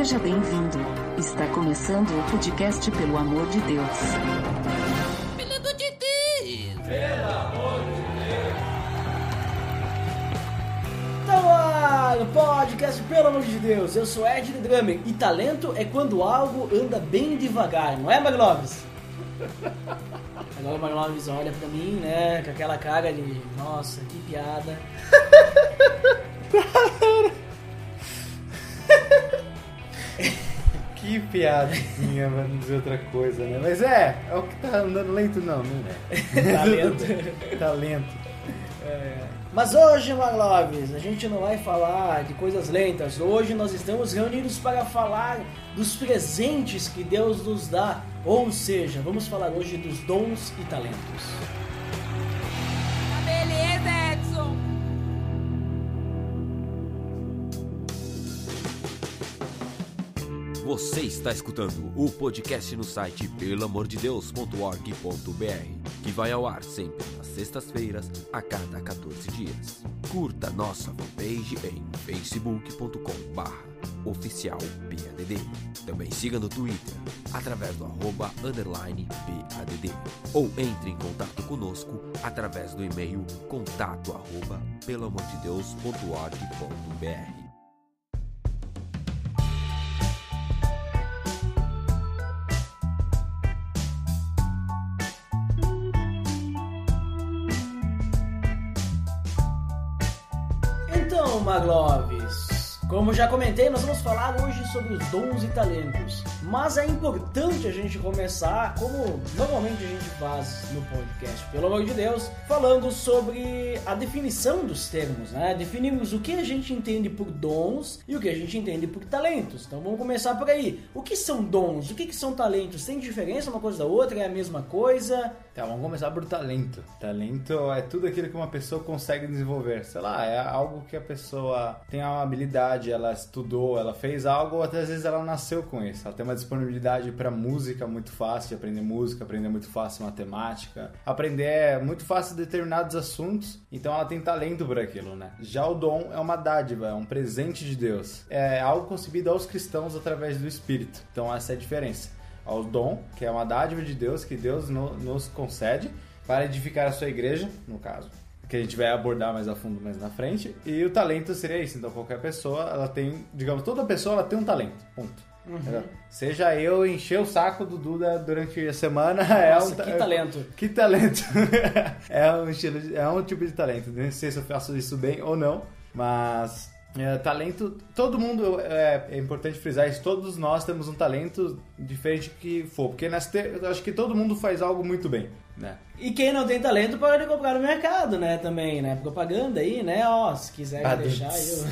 Seja bem-vindo. Está começando o podcast Pelo Amor de Deus. Pelo amor de Deus! Tá no ar, o podcast Pelo Amor de Deus. Eu sou Ed Drummer e talento é quando algo anda bem devagar, não é, Magloves? Agora o Magloves olha pra mim, né, com aquela cara de nossa, que piada. piadinha pra não dizer outra coisa, né? Mas é, é o que tá andando lento, não, não é. Talento. Talento. Mas hoje, Magloves, a gente não vai falar de coisas lentas. Hoje nós estamos reunidos para falar dos presentes que Deus nos dá. Ou seja, vamos falar hoje dos dons e talentos. Você está escutando o podcast no site pelamordedeus.org.br, que vai ao ar sempre nas sextas-feiras, a cada 14 dias. Curta nossa fanpage em facebook.com/barra oficial PADD. Também siga no Twitter, através do arroba underline PADD. Ou entre em contato conosco através do e-mail contato arroba pelamordedeus.org.br. Magloves, como já comentei, nós vamos falar hoje sobre os dons e talentos. Mas é importante a gente começar, como normalmente a gente faz no podcast, pelo amor de Deus, falando sobre a definição dos termos, né? Definimos o que a gente entende por dons e o que a gente entende por talentos. Então vamos começar por aí. O que são dons? O que, que são talentos? Tem diferença uma coisa da outra? É a mesma coisa? Tá, vamos começar por talento. Talento é tudo aquilo que uma pessoa consegue desenvolver. Sei lá, é algo que a pessoa tem uma habilidade, ela estudou, ela fez algo, ou até às vezes ela nasceu com isso. Ela tem uma disponibilidade para música muito fácil, aprender música, aprender muito fácil matemática, aprender é muito fácil determinados assuntos, então ela tem talento por aquilo, né? Já o dom é uma dádiva, é um presente de Deus. É algo concebido aos cristãos através do Espírito. Então essa é a diferença ao dom, que é uma dádiva de Deus que Deus no- nos concede para edificar a sua igreja, no caso, que a gente vai abordar mais a fundo mais na frente. E o talento seria isso. Então qualquer pessoa, ela tem, digamos, toda pessoa ela tem um talento. Ponto. Entendeu? Seja eu encher o saco do Duda durante a semana, é Nossa, um ta- que talento. Que talento. é um estilo, é um tipo de talento. Não sei se eu faço isso bem ou não, mas é, talento, todo mundo é, é importante frisar isso. Todos nós temos um talento diferente que for, porque nessa te- eu acho que todo mundo faz algo muito bem, né? E quem não tem talento pode comprar no mercado, né? Também, né? Propaganda aí, né? Ó, se quiser Ah, deixar eu.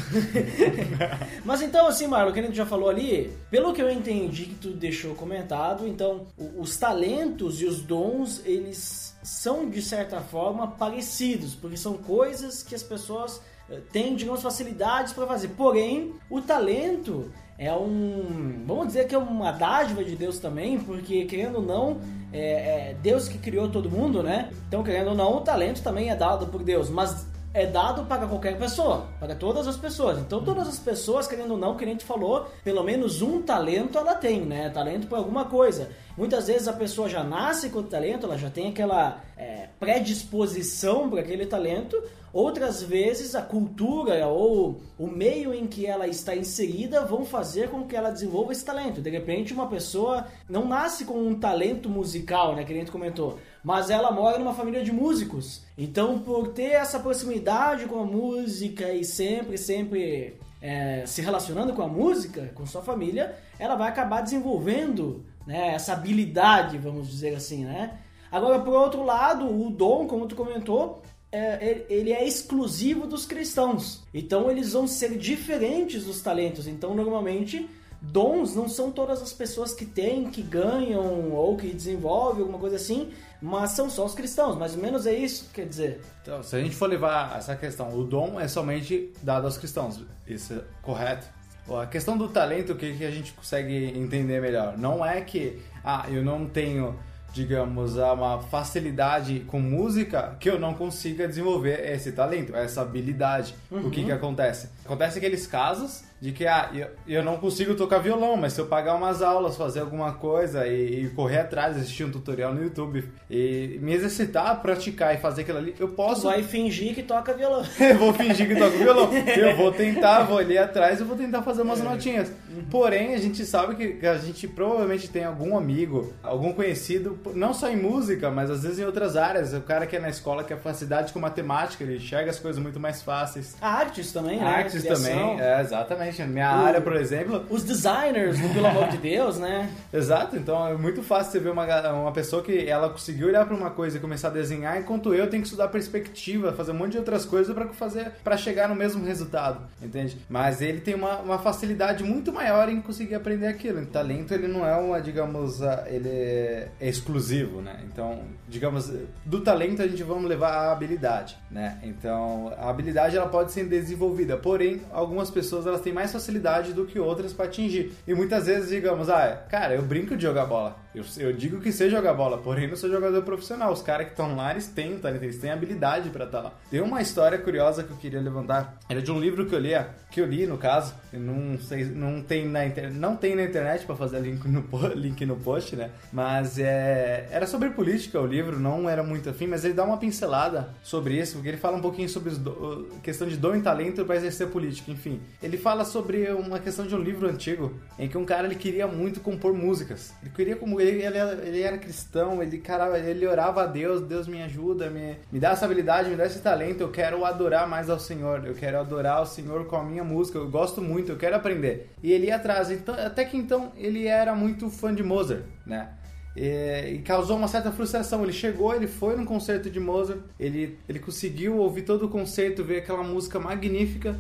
Mas então, assim, Marlon, que a gente já falou ali, pelo que eu entendi que tu deixou comentado, então, os talentos e os dons, eles são de certa forma parecidos, porque são coisas que as pessoas eh, têm, digamos, facilidades para fazer. Porém, o talento é um. Vamos dizer que é uma dádiva de Deus também, porque querendo ou não, é, é Deus que criou todo mundo, né? Então, querendo ou não, o talento também é dado por Deus, mas é dado para qualquer pessoa, para todas as pessoas. Então, todas as pessoas, querendo ou não, que a gente falou, pelo menos um talento ela tem, né? Talento para alguma coisa. Muitas vezes a pessoa já nasce com o talento, ela já tem aquela é, predisposição para aquele talento. Outras vezes a cultura ou o meio em que ela está inserida vão fazer com que ela desenvolva esse talento. De repente, uma pessoa não nasce com um talento musical, né, que a gente comentou, mas ela mora numa família de músicos. Então, por ter essa proximidade com a música e sempre, sempre é, se relacionando com a música, com sua família, ela vai acabar desenvolvendo né, essa habilidade, vamos dizer assim, né? Agora, por outro lado, o dom, como tu comentou, é, ele- é exclusivo dos cristãos. Então, eles vão ser diferentes dos talentos. Então, normalmente, dons não são todas as pessoas que têm, que ganham ou que desenvolvem alguma coisa assim, mas são só os cristãos. Mais ou menos é isso, quer dizer. Então, se a gente for levar essa questão, o dom é somente dado aos cristãos. Isso é correto? A questão do talento, o que, a gente consegue entender melhor? Não é que, ah, eu não tenho, digamos, uma facilidade com música que eu não consiga desenvolver esse talento, essa habilidade. O que que acontece? Acontece aqueles casos de que ah, eu, eu não consigo tocar violão, mas se eu pagar umas aulas, fazer alguma coisa e, e correr atrás, assistir um tutorial no YouTube e me exercitar, praticar e fazer aquilo ali, eu posso. vai fingir que toca violão. eu vou fingir que toco violão. Eu vou tentar, vou ali atrás e vou tentar fazer umas notinhas. Porém, a gente sabe que a gente provavelmente tem algum amigo, algum conhecido, não só em música, mas às vezes em outras áreas. O cara que é na escola que é facilidade com matemática, ele enxerga as coisas muito mais fáceis. Artes também, né? Artes também, é, exatamente. Minha O- área, por exemplo, Os designers, pelo amor de Deus, né? Exato, então é muito fácil você ver uma, uma pessoa que ela conseguiu olhar para uma coisa e começar a desenhar, enquanto eu tenho que estudar perspectiva, fazer um monte de outras coisas para fazer para chegar no mesmo resultado, entende? Mas ele tem uma, uma facilidade muito maior em conseguir aprender aquilo. O talento ele não é uma, digamos, ele é, é exclusivo, né? Então, digamos, do talento a gente vamos levar a habilidade, né? Então, a habilidade ela pode ser desenvolvida, porém algumas pessoas elas têm mais facilidade do que outras para atingir. E muitas vezes, digamos, ah, cara, eu brinco de jogar bola. Eu, eu digo que sei jogar bola, porém não sou jogador profissional. Os caras que estão lá, eles têm talento, eles têm habilidade para estar lá. Tem uma história curiosa que eu queria levantar. Era de um livro que eu li, que eu li no caso. Não sei, não tem na internet, não tem na internet para fazer link no link no post, né? Mas é, era sobre política o livro, não era muito afim, mas ele dá uma pincelada sobre isso, porque ele fala um pouquinho sobre do- questão de dom e talento para exercer política, enfim. Ele fala sobre uma questão de um livro antigo em que um cara ele queria muito compor músicas. Ele queria como ele, ele, era- ele era cristão, ele cara, ele orava a Deus, Deus me ajuda, me, me dá essa habilidade, me dá esse talento, eu quero adorar mais ao Senhor, eu quero adorar o Senhor com a minha música, eu gosto muito, eu quero aprender. E ele ia atrás, então, até que então ele era muito fã de Mozart, né? E, e causou uma certa frustração. Ele chegou, ele foi num concerto de Mozart, ele, ele conseguiu ouvir todo o concerto, ver aquela música magnífica.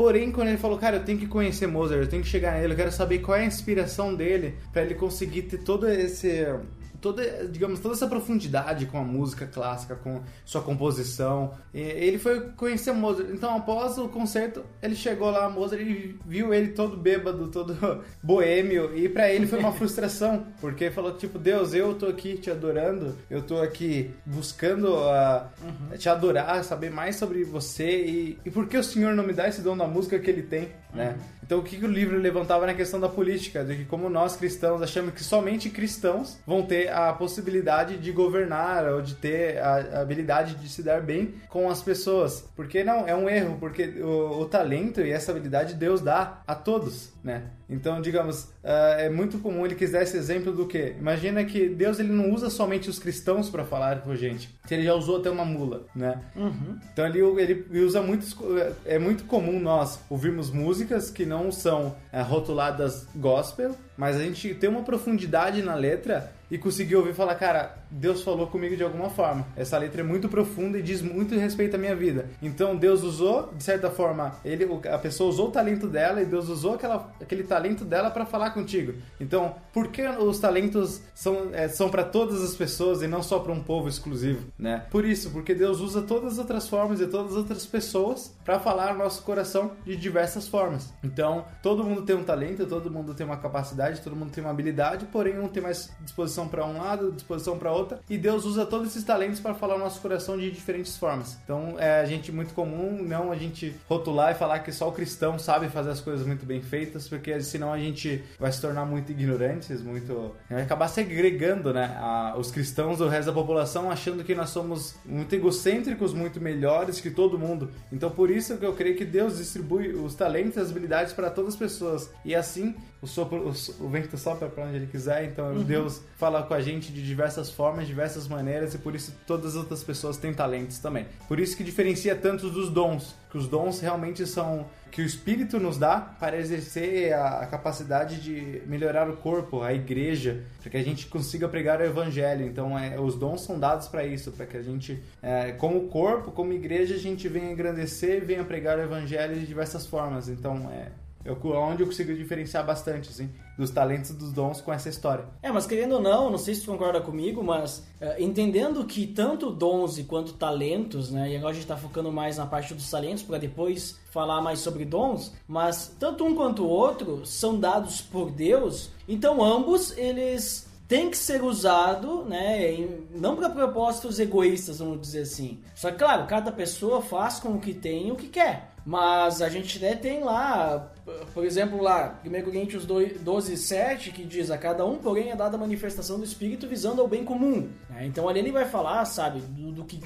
Porém, quando ele falou, cara, eu tenho que conhecer Mozart, eu tenho que chegar nele, eu quero saber qual é a inspiração dele para ele conseguir ter todo esse toda, digamos, toda essa profundidade com a música clássica, com sua composição. E ele foi conhecer Mozart. Então, após o concerto, ele chegou lá, Mozart, e viu ele todo bêbado, todo boêmio. E pra ele foi uma frustração, porque ele falou, tipo, Deus, eu tô aqui te adorando, eu tô aqui buscando ah, te adorar, saber mais sobre você. E, e por que o Senhor não me dá esse dom da música que ele tem, né? Então, o que que o livro levantava na questão da política, de que como nós cristãos achamos que somente cristãos vão ter a possibilidade de governar ou de ter a habilidade de se dar bem com as pessoas. Porque não, é um erro, porque o, o talento e essa habilidade Deus dá a todos, né? Então, digamos, ah, é muito comum ele quiser esse exemplo do que? Imagina que Deus ele não usa somente os cristãos para falar com a gente. Se ele já usou até uma mula, né? Então ele, ele usa muitos. É muito comum nós ouvirmos músicas que não são é, rotuladas gospel, mas a gente tem uma profundidade na letra e conseguir ouvir falar, cara, Deus falou comigo de alguma forma. Essa letra é muito profunda e diz muito respeito à minha vida. Então Deus usou, de certa forma, ele, a pessoa usou o talento dela e Deus usou aquela, aquele talento dela para falar contigo. Então, por que os talentos são, é, são para todas as pessoas e não só para um povo exclusivo, né? Por isso, porque Deus usa todas as outras formas e todas as outras pessoas para falar no nosso coração de diversas formas. Então, todo mundo tem um talento, todo mundo tem uma capacidade, todo mundo tem uma habilidade, porém um tem mais disposição para um lado, disposição para outra, e Deus usa todos esses talentos para falar no nosso coração de diferentes formas. Então, é a gente muito comum não a gente rotular e falar que só o cristão sabe fazer as coisas muito bem feitas, porque senão a gente vai se tornar muito ignorantes, muito vai acabar segregando, né, a- os cristãos do resto da população, achando que nós somos muito egocêntricos, muito melhores que todo mundo. Então, por isso que eu creio que Deus distribui os talentos e as habilidades para todas as pessoas. E assim, o, sopro, o, vento sopra para onde ele quiser, então Deus fala com a gente de diversas formas, diversas maneiras, e por isso todas as outras pessoas têm talentos também. Por isso que diferencia tanto dos dons, que os dons realmente são que o Espírito nos dá para exercer a, a capacidade de melhorar o corpo, a igreja, para que a gente consiga pregar o Evangelho. Então, é, os dons são dados para isso, para que a gente, é, como corpo, como igreja, a gente venha engrandecer venha pregar o Evangelho de diversas formas. Então, é, é onde eu consigo diferenciar bastante, assim, dos talentos dos dons com essa história. É, mas querendo ou não, não sei se tu concorda comigo, mas é, entendendo que tanto dons e quanto talentos, né? E agora a gente tá focando mais na parte dos talentos para depois falar mais sobre dons, mas tanto um quanto o outro são dados por Deus, então ambos eles têm que ser usado, né, em- não para propósitos egoístas, vamos dizer assim. Só que claro, cada pessoa faz com o que tem o que quer. Mas a gente né, tem lá por exemplo, lá, 1 Coríntios 12, 7, que diz: A cada um, porém, é dada a manifestação do Espírito visando ao bem comum. né? Então ali ele vai falar, sabe, do, do que,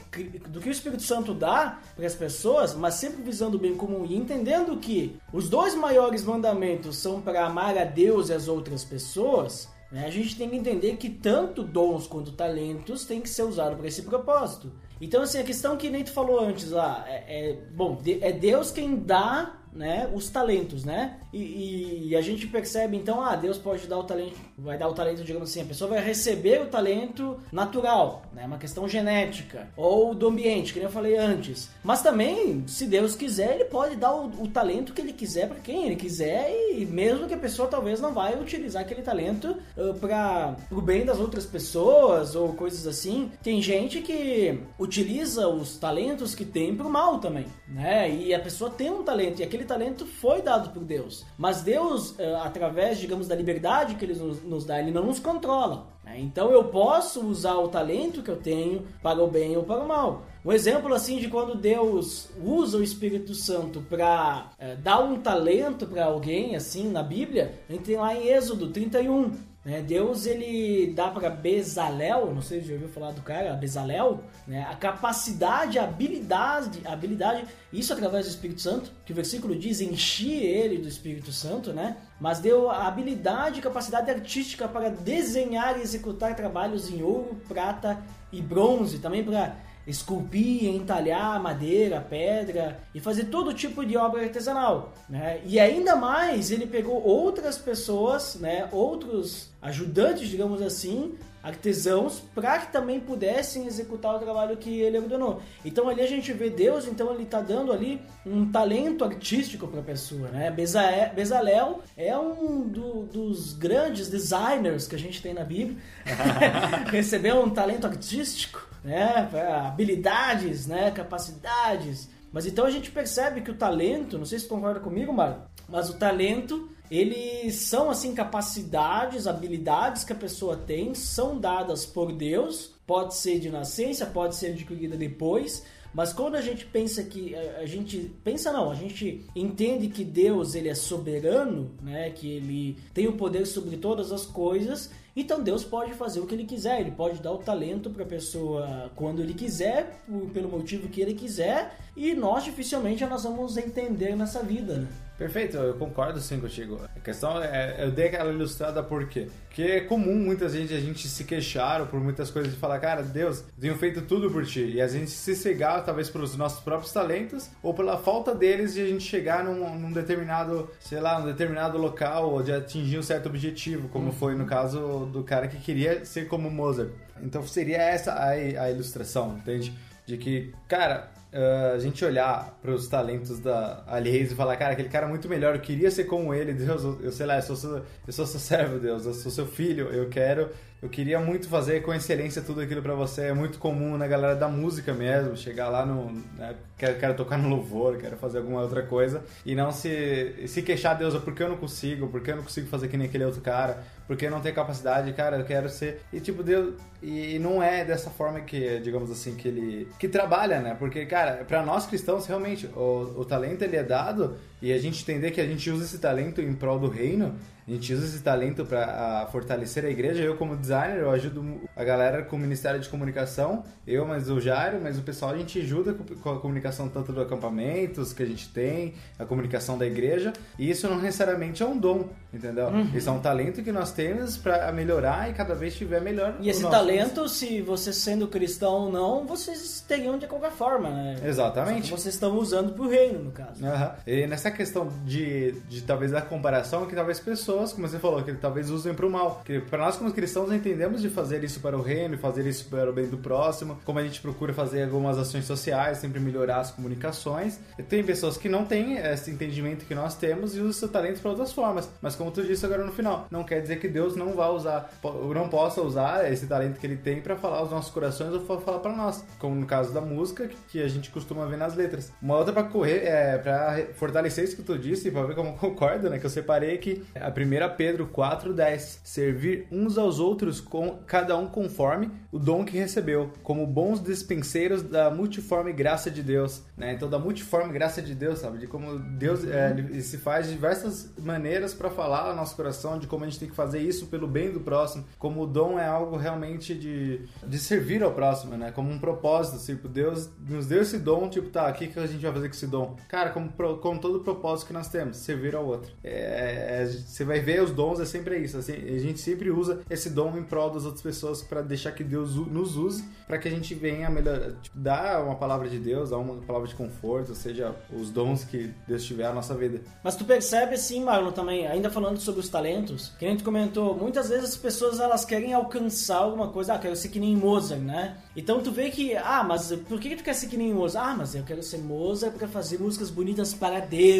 do que o Espírito Santo dá para as pessoas, mas sempre visando o bem comum e entendendo que os dois maiores mandamentos são para amar a Deus e as outras pessoas. né? A gente tem que entender que tanto dons quanto talentos têm que ser usados para esse propósito. Então, assim, a questão que nem tu falou antes lá, é, é bom, é Deus quem dá né, os talentos, né? E, e a gente percebe então, ah, Deus pode dar o talento, vai dar o talento, digamos assim, a pessoa vai receber o talento natural, né? Uma questão genética ou do ambiente, que nem eu falei antes. Mas também, se Deus quiser, ele pode dar o, o talento que ele quiser para quem ele quiser e mesmo que a pessoa talvez não vai utilizar aquele talento para o bem das outras pessoas ou coisas assim. Tem gente que utiliza os talentos que tem pro mal também, né? E a pessoa tem um talento e aquele talento foi dado por Deus. Mas Deus, eh, através, digamos, da liberdade que Ele nos, dá, Ele não nos controla. né? Então eu posso usar o talento que eu tenho para o bem ou para o mal. Um exemplo assim de quando Deus usa o Espírito Santo para dar um talento para alguém, assim, na Bíblia, a gente tem lá em Êxodo 31. Né? Deus ele dá para Bezalel, não sei se já ouviu falar do cara, Bezalel, né? a capacidade, a habilidade, a habilidade, isso através do Espírito Santo, que o versículo diz enchi ele do Espírito Santo, né? Mas deu a habilidade e capacidade artística para desenhar e executar trabalhos em ouro, prata e bronze, também para esculpir, entalhar madeira, pedra e fazer todo tipo de obra artesanal, né? E ainda mais ele pegou outras pessoas, né? Outros ajudantes, digamos assim, artesãos, para que também pudessem executar o trabalho que ele ordenou. Então ali a gente vê Deus, então ele está dando ali um talento artístico para a pessoa, né? Beza- Bezalel é um do- dos grandes designers que a gente tem na Bíblia. Recebeu um talento artístico, né? Habilidades, né? Capacidades. Mas então a gente percebe que o talento, não sei se concorda comigo, Mário, mas o talento, eles são assim capacidades, habilidades que a pessoa tem, são dadas por Deus, pode ser de nascença, pode ser adquirida depois, mas quando a gente pensa que a gente pensa não, a gente entende que Deus ele é soberano, né, que ele tem o poder sobre todas as coisas, então Deus pode fazer o que ele quiser, ele pode dar o talento para a pessoa quando ele quiser, pelo motivo que ele quiser, e nós dificilmente nós vamos entender nessa vida, né? Perfeito, eu concordo sim contigo. A questão é, eu dei aquela ilustrada por quê? Porque é comum muita gente a gente se queixar por muitas coisas e falar, cara, Deus, eu tenho feito tudo por ti. E a gente se cegar talvez pelos nossos próprios talentos ou pela falta deles de a gente chegar num, num determinado, sei lá, num determinado local ou de atingir um certo objetivo, como foi no caso do cara que queria ser como Mozart. Então seria essa a, a ilustração, entende? De que, cara, Uh, a gente olhar para os talentos da alheios e falar, cara, aquele cara é muito melhor, eu queria ser como ele, Deus, eu, sei lá, eu sou, seu- eu sou seu servo, Deus, eu sou seu filho, eu quero, eu queria muito fazer com excelência tudo aquilo para você, é muito comum na galera da música mesmo, chegar lá no, né, quero, quero tocar no louvor, quero fazer alguma outra coisa e não se, se queixar, Deus, por que eu não consigo, por que eu não consigo fazer que nem aquele outro cara, porque eu não tenho capacidade, cara, eu quero ser. E tipo, Deus. E não é dessa forma que, digamos assim, que ele. que trabalha, né? Porque, cara, pra nós cristãos, realmente, o, o talento ele é dado e a gente entender que a gente usa esse talento em prol do reino. A gente usa esse talento para fortalecer a igreja. Eu, como designer, eu ajudo a galera com o Ministério de Comunicação. Eu, mas o Jairo, mas o pessoal, a gente ajuda com- a comunicação tanto do acampamentos que a gente tem, a comunicação da igreja. E isso não necessariamente é um dom, entendeu? Isso é um talento que nós temos para melhorar e cada vez estiver melhor. E esse o talento, se você sendo cristão ou não, vocês teriam de qualquer forma, né? Exatamente. Vocês estão usando pro reino, no caso. Aham. E nessa questão de, de talvez da comparação, que talvez pessoas, como você falou, que talvez usem pro mal. Que para nós como cristãos entendemos de fazer isso para o reino, fazer isso para o bem do próximo, como a gente procura fazer algumas ações sociais, sempre melhorar as comunicações. E tem pessoas que não têm esse entendimento que nós temos e usam seu talento para outras formas. Mas como tu disse agora no final, não quer dizer que Deus não vá usar, não possa usar esse talento que ele tem para falar aos nossos corações ou para falar para nós, como no caso da música que a gente costuma ver nas letras. Uma outra para correr é para fortalecer escutou disso e pra ver como eu concordo, né? Que eu separei que a 1 Pedro 4,10 servir uns aos outros com cada um conforme o dom que recebeu, como bons dispenseiros da multiforme graça de Deus, né? Então da multiforme graça de Deus, sabe? De como Deus é, ele se faz de diversas maneiras para falar ao nosso coração, de como a gente tem que fazer isso pelo bem do próximo, como o dom é algo realmente de, de servir ao próximo, né? Como um propósito, tipo, Deus nos deu esse dom, tipo, tá, o que, que a gente vai fazer com esse dom? Cara, como, como todo propósito que nós temos, servir ao outro. É, é, você vai ver os dons, é sempre isso, assim, a gente sempre usa esse dom em prol das outras pessoas para deixar que Deus nos use, para que a gente venha melhor, tipo, dar uma palavra de Deus, dar uma palavra de conforto, ou seja, os dons que Deus tiver na nossa vida. Mas tu percebe sim, Marlon, também, ainda falando sobre os talentos, que a gente comentou, muitas vezes as pessoas elas querem alcançar alguma coisa, ah, quero ser que nem Mozart, né? Então tu vê que, ah, mas por que, que tu quer ser que nem Mozart? Ah, mas eu quero ser Mozart para fazer músicas bonitas para Deus,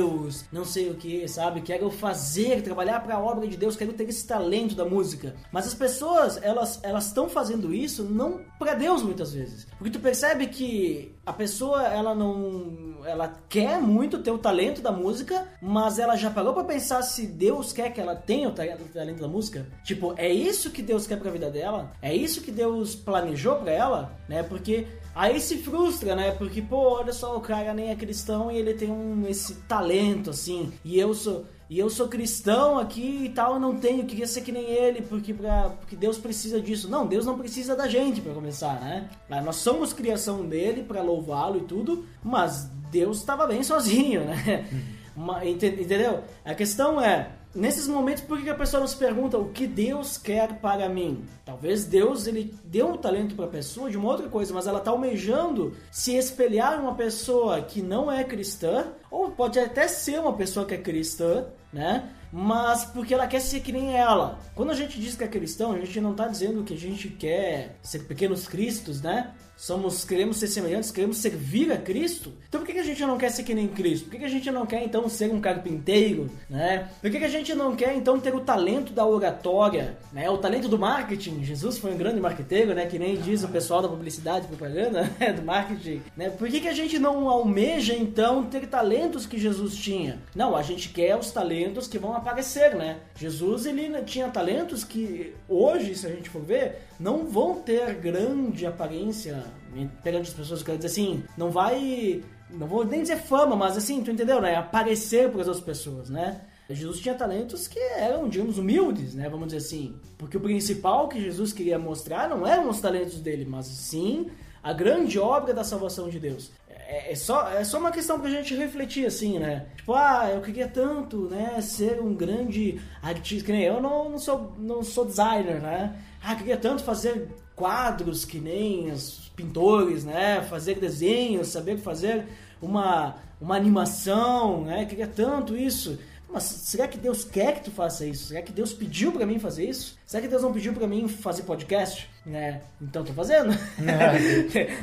não sei o que, sabe? Quero fazer, trabalhar para a obra de Deus, quero ter esse talento da música. Mas as pessoas, elas elas estão fazendo isso não para Deus muitas vezes. Porque tu percebe que a pessoa, ela não, ela quer muito ter o talento da música, mas ela já parou para pensar se Deus quer que ela tenha o talento da música? Tipo, é isso que Deus quer para a vida dela? É isso que Deus planejou para ela, né? Porque Aí se frustra, né? Porque, pô, olha só, o cara nem é cristão e ele tem um, esse talento, assim. E eu sou. E eu sou cristão aqui e tal, eu não tenho, queria ser que nem ele, porque, pra, porque Deus precisa disso. Não, Deus não precisa da gente para começar, né? Nós somos criação dele para louvá-lo e tudo, mas Deus estava bem sozinho, né? Entendeu? A questão é, nesses momentos, por que a pessoa nos pergunta o que Deus quer para mim? Talvez Deus ele deu um talento para a pessoa de uma outra coisa, mas ela está almejando se espelhar uma pessoa que não é cristã, ou pode até ser uma pessoa que é cristã, né? Mas porque ela quer ser que nem ela. Quando a gente diz que é cristão, a gente não está dizendo que a gente quer ser pequenos cristos, né? somos queremos ser semelhantes, queremos servir a Cristo. Então por que, a gente não quer ser que nem Cristo? Por que, a gente não quer então ser um carpinteiro, né? Por que, a gente não quer então ter o talento da oratória, né? O talento do marketing. Jesus foi um grande marqueteiro, né? Que nem diz o pessoal da publicidade, propaganda, né? do marketing, né? Por que a gente não almeja então ter talentos que Jesus tinha? Não, a gente quer os talentos que vão aparecer, né? Jesus ele tinha talentos que hoje, se a gente for ver, não vão ter grande aparência perante as pessoas. Quero dizer assim, não vai. Não vou nem dizer fama, mas assim, tu entendeu, né? Aparecer para as outras pessoas, né? Jesus tinha talentos que eram, digamos, humildes, né? Vamos dizer assim. Porque o principal que Jesus queria mostrar não eram os talentos dele, mas sim a grande obra da salvação de Deus. É, é, só, é só uma questão pra gente refletir, assim, né? Tipo, ah, eu queria tanto, né, ser um grande artista, que nem eu não, não, sou, não sou designer, né? Ah, queria tanto fazer quadros que nem os pintores, né? Fazer desenhos, saber fazer uma, uma animação, né? Queria tanto isso. Mas será que Deus quer que tu faça isso? Será que Deus pediu para mim fazer isso? Será que Deus não pediu para mim fazer podcast? Né? Então tô fazendo.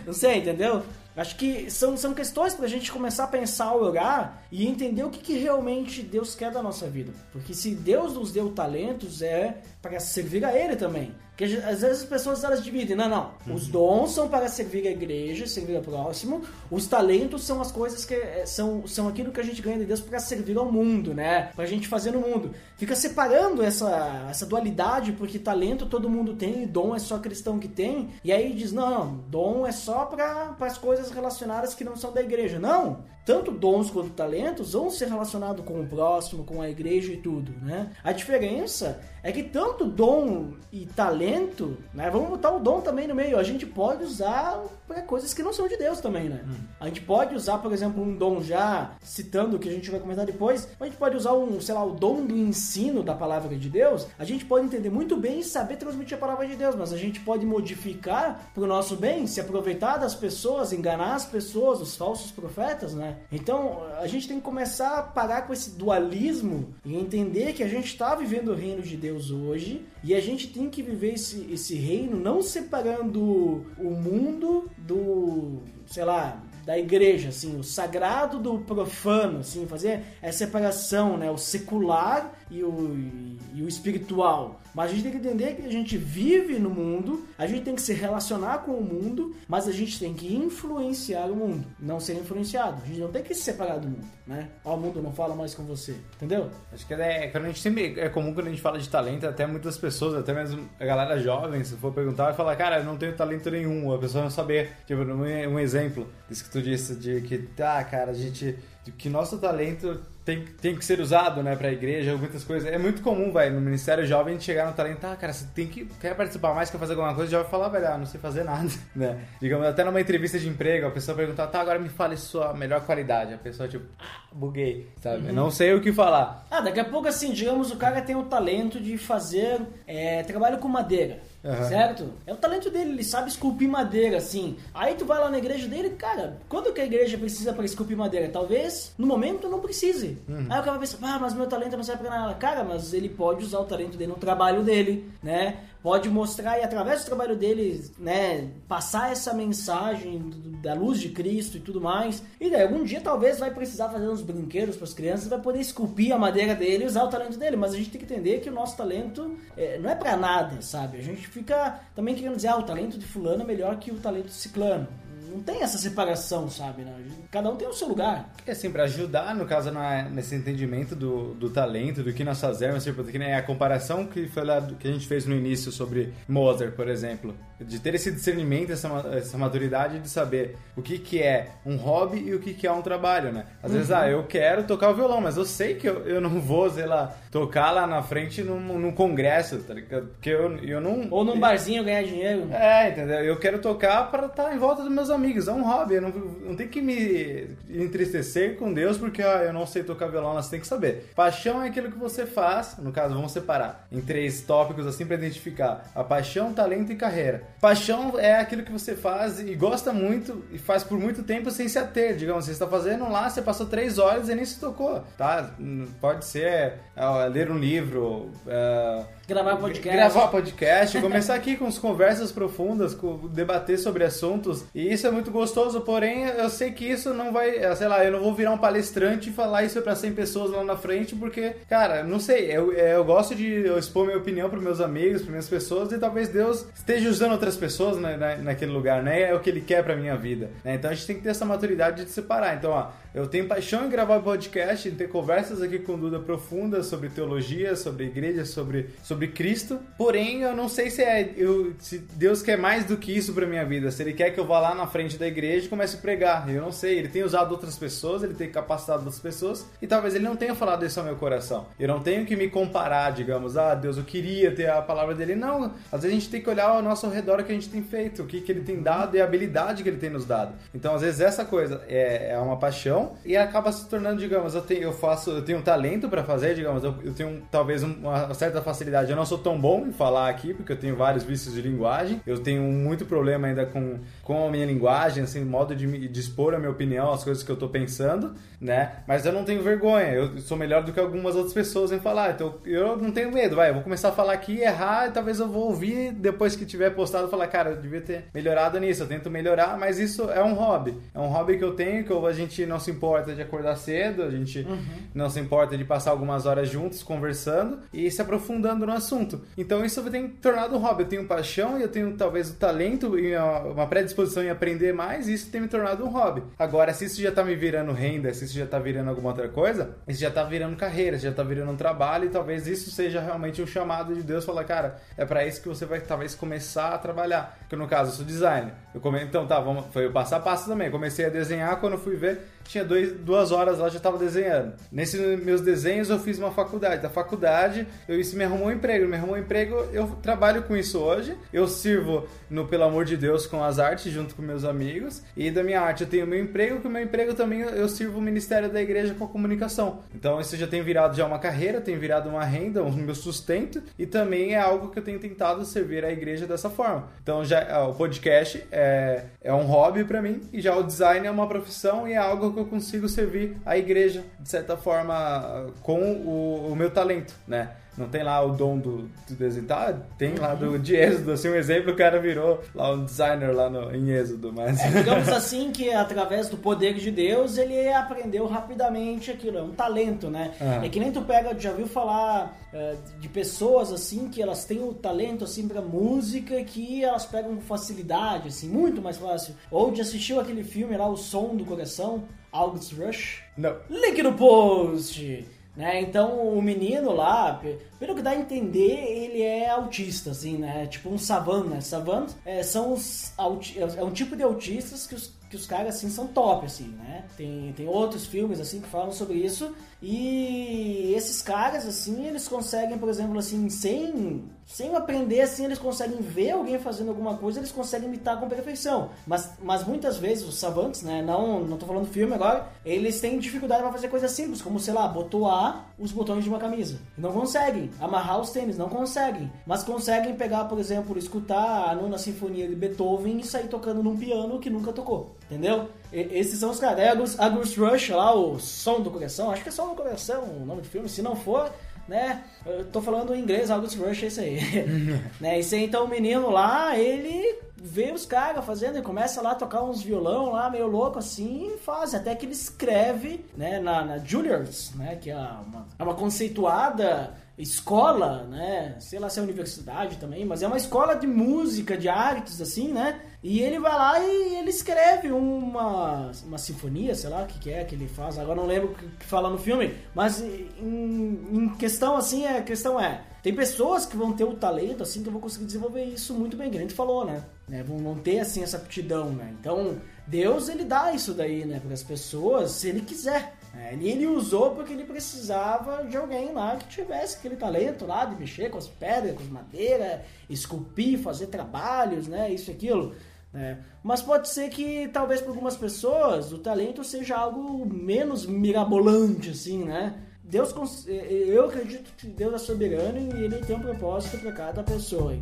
não sei, entendeu? Acho que são, são questões para a gente começar a pensar, orar e entender o que, que realmente Deus quer da nossa vida. Porque se Deus nos deu talentos, é para servir a Ele também. Porque às vezes as pessoas elas dividem. Não, não. Uhum. Os dons são para servir a igreja, servir ao próximo. Os talentos são as coisas que eh, são, são aquilo que a gente ganha de Deus para servir ao mundo, né? Pra gente fazer no mundo. Fica separando essa, essa dualidade, porque talento todo mundo tem, e dom é só cristão que tem. E aí diz: não, não dom é só para as coisas relacionadas que não são da igreja. Não tanto dons quanto talentos vão ser relacionados com o próximo, com a igreja e tudo, né? A diferença é que tanto dom e talento, né? Vamos botar o dom também no meio. A gente pode usar para coisas que não são de Deus também, né? Hum. A gente pode usar, por exemplo, um dom já citando o que a gente vai comentar depois. A gente pode usar um, sei lá, o dom do ensino da palavra de Deus. A gente pode entender muito bem e saber transmitir a palavra de Deus, mas a gente pode modificar para o nosso bem, se aproveitar das pessoas, enganar as pessoas, os falsos profetas, né? Então a gente tem que começar a parar com esse dualismo e entender que a gente está vivendo o reino de Deus hoje e a gente tem que viver esse, esse reino não separando o mundo do, sei lá, da igreja, assim, o sagrado do profano, assim, fazer essa separação, né, o secular e o e o espiritual. Mas a gente tem que entender que a gente vive no mundo, a gente tem que se relacionar com o mundo, mas a gente tem que influenciar o mundo, não ser influenciado. A gente não tem que se separar do mundo, né? Ó, o mundo não fala mais com você, entendeu? Acho que é, quando a gente sempre, é comum quando a gente fala de talento, até muitas pessoas, até mesmo a galera jovem, se for perguntar, vai falar, cara, eu não tenho talento nenhum, a pessoa não saber. Tipo, um, exemplo, isso que tu disse, de que, tá, cara, a gente, que nosso talento tem, tem que ser usado, né, pra igreja, muitas coisas. É muito comum, velho, no Ministério Jovem, a gente chegar no talento, ah, cara, você tem que, quer participar mais, quer fazer alguma coisa, já vai falar, velho, ah, não sei fazer nada, né. Digamos, até numa entrevista de emprego, a pessoa pergunta, tá, agora me fale sua melhor qualidade. A pessoa, tipo, ah, buguei, sabe, Uhum. não sei o que falar. Ah, daqui a pouco, assim, digamos, o cara tem o talento de fazer é, trabalho com madeira. Aham. Certo? É o talento dele, ele sabe esculpir madeira, assim. Aí tu vai lá na igreja dele, cara, quando que a igreja precisa para esculpir madeira? Talvez no momento não precise. Aí o cara vai pensar, ah, mas meu talento não serve pra nada. Cara, mas ele pode usar o talento dele no trabalho dele, né? Pode mostrar e através do trabalho dele, né, passar essa mensagem da luz de Cristo e tudo mais. E daí algum dia talvez vai precisar fazer uns brinquedos para as crianças, vai poder esculpir a madeira dele e usar o talento dele. Mas a gente tem que entender que o nosso talento é, não é pra nada, sabe? A gente fica também querendo dizer, ah, o talento de fulano é melhor que o talento de ciclano. Não tem essa separação, sabe? né? Cada um tem o seu lugar. É pra ajudar, no caso, na- nesse entendimento do, do talento, do que nós fazemos, tipo, que nem a comparação que, foi lá, que a gente fez no início sobre Mozart, por exemplo. De ter esse discernimento, essa, essa maturidade de saber o que, que é um hobby e o que, que é um trabalho, né? Às vezes, ah, eu quero tocar o violão, mas eu sei que eu, eu não vou, sei lá, tocar lá na frente num, num congresso, tá ligado? Porque eu, eu não... Ou num barzinho ganhar dinheiro. É, entendeu? Eu quero tocar para estar em volta dos meus amigos. É um hobby. Eu não, não tem que me entristecer com Deus porque ah, eu não sei tocar violão. Mas tem que saber. Paixão é aquilo que você faz. No caso, vamos separar em três tópicos assim para identificar: a paixão, talento e carreira. Paixão é aquilo que você faz e gosta muito e faz por muito tempo sem se ater. Digamos, você está fazendo lá, você passou três horas e nem se tocou, tá? Pode ser ah, ler um livro. ah, Gravar podcast. Gravar podcast, começar aqui com as conversas profundas, com, debater sobre assuntos. E isso é muito gostoso, porém eu sei que isso não vai, eh, sei lá, eu não vou virar um palestrante e falar isso pra 100 pessoas lá na frente, porque, cara, não sei, eu, eh, eu gosto de eu expor minha opinião pros meus amigos, pras minhas pessoas, e talvez Deus esteja usando outras pessoas na, na- naquele lugar, né? É o que Ele quer pra minha vida. né? Então a gente tem que ter essa maturidade de separar. Então, ó, eu tenho paixão em gravar podcast, em ter conversas aqui com Duda profundas sobre teologia, sobre igreja, sobre, sobre Cristo. Porém, eu não sei se, é, eu, se Deus quer mais do que isso pra minha vida. Se Ele quer que eu vá lá na frente da igreja e comece a pregar. Eu não sei. Ele tem usado outras pessoas, ele tem capacitado outras pessoas e talvez ele não tenha falado isso ao meu coração. Eu não tenho que me comparar, digamos, ah, Deus, eu queria ter a palavra dele. Não. Às vezes a gente tem que olhar ao nosso redor o que a gente tem feito, o que, que ele tem dado e a habilidade que ele tem nos dado. Então, às vezes, essa coisa é, é uma paixão e acaba se tornando, digamos, eu, tenho, eu faço, eu tenho um talento pra fazer, digamos, eu, eu tenho talvez um- uma certa facilidade. Eu não sou tão bom em falar aqui, porque eu tenho vários vícios de linguagem. Eu tenho muito problema ainda com, com a minha linguagem, assim, modo de, de expor a minha opinião, as coisas que eu tô pensando, né? Mas eu não tenho vergonha. Eu sou melhor do que algumas outras pessoas em falar. Então, eu não tenho medo, vai. Eu vou começar a falar aqui, errar, e talvez eu vou ouvir depois que tiver postado falar, cara, eu devia ter melhorado nisso. Eu tento melhorar, mas isso é um hobby. É um hobby que eu tenho, que eu- a gente não se importa de acordar cedo, a gente não se importa de passar algumas horas juntos conversando e se aprofundando no assunto. Então isso tem tornado um hobby. Eu tenho paixão e eu tenho talvez o talento e uma predisposição em aprender mais, e isso tem me tornado um hobby. Agora, se isso já tá me virando renda, se isso já tá virando alguma outra coisa, isso já tá virando carreira, já tá virando um trabalho, e talvez isso seja realmente um chamado de Deus falar, cara, é para isso que você vai talvez começar a trabalhar. Que no caso, eu sou designer. Eu come... Então tá, vamos... foi o passo a passo também. Comecei a desenhar, quando fui ver, tinha dois, duas horas lá, já tava desenhando. Nesses meus desenhos eu fiz uma faculdade. Da faculdade, eu, isso me arrumou um emprego. Me arrumou um emprego, eu trabalho com isso hoje. Eu sirvo no Pelo Amor de Deus com as artes junto com meus amigos. E da minha arte eu tenho meu emprego, que o meu emprego também eu sirvo o Ministério da Igreja com a comunicação. Então isso já tem virado já uma carreira, tem virado uma renda, o meu sustento. E também é algo que eu tenho tentado servir a igreja dessa forma. Então já ah, o podcast é, é um hobby para mim e já o design é uma profissão e é algo que eu consigo servir a igreja de certa forma com o, o meu talento, né? Não tem lá o dom do, do desenho. Tá, tem lá do, de Êxodo, assim, um exemplo, o cara virou lá um designer lá no, em Êxodo, mas... É, digamos assim que através do poder de Deus ele aprendeu rapidamente aquilo, é um talento, né? Ah. É que nem tu pega, já viu falar é, de pessoas assim que elas têm o talento assim pra música que elas pegam com facilidade, assim, muito mais fácil. Ou de assistiu aquele filme lá, O Som do Coração, August Rush. Não. Link no post! Né? Então o menino lá, pe- pelo que dá a entender, ele é autista, assim, né? Tipo um savant, né? Savant é, são os auti- é um tipo de autistas que os, que os caras assim são top, assim, né? Tem, tem outros filmes assim que falam sobre isso. E esses caras, assim, eles conseguem, por exemplo, assim, sem, sem aprender, assim, eles conseguem ver alguém fazendo alguma coisa, eles conseguem imitar com perfeição. Mas, mas muitas vezes os savantes, né, não, não tô falando filme agora, eles têm dificuldade para fazer coisas simples, como, sei lá, botoar os botões de uma camisa. Não conseguem. Amarrar os tênis, não conseguem. Mas conseguem pegar, por exemplo, escutar a nona sinfonia de Beethoven e sair tocando num piano que nunca tocou. Entendeu? Esses são os caras. Aí August, August Rush lá, o Som do Coração, acho que é Som do Coração o nome do filme, se não for, né? Eu tô falando em inglês, August Rush é isso aí. né? Isso aí, então o menino lá, ele vê os caras fazendo e começa lá a tocar uns violão lá, meio louco assim, e faz. Até que ele escreve, né, na, na Juilliard, né? Que é uma, é uma conceituada escola, né? Sei lá se é universidade também, mas é uma escola de música, de artes, assim, né? E ele vai lá e ele escreve uma, uma sinfonia, sei lá o que, que é que ele faz, agora não lembro o que fala no filme, mas em, em questão assim, a questão é, tem pessoas que vão ter o talento, assim, que vão conseguir desenvolver isso muito bem, a gente falou, né? né? Vão, vão ter, assim, essa aptidão, né? Então, Deus, ele dá isso daí, né, para as pessoas, se ele quiser. né? E ele usou porque ele precisava de alguém lá que tivesse aquele talento lá de mexer com as pedras, com as madeiras, esculpir, fazer trabalhos, né? Isso e aquilo. Né? Mas pode ser que talvez para algumas pessoas o talento seja algo menos mirabolante, assim, né? Deus, eu acredito que Deus é soberano e ele tem um propósito para cada pessoa.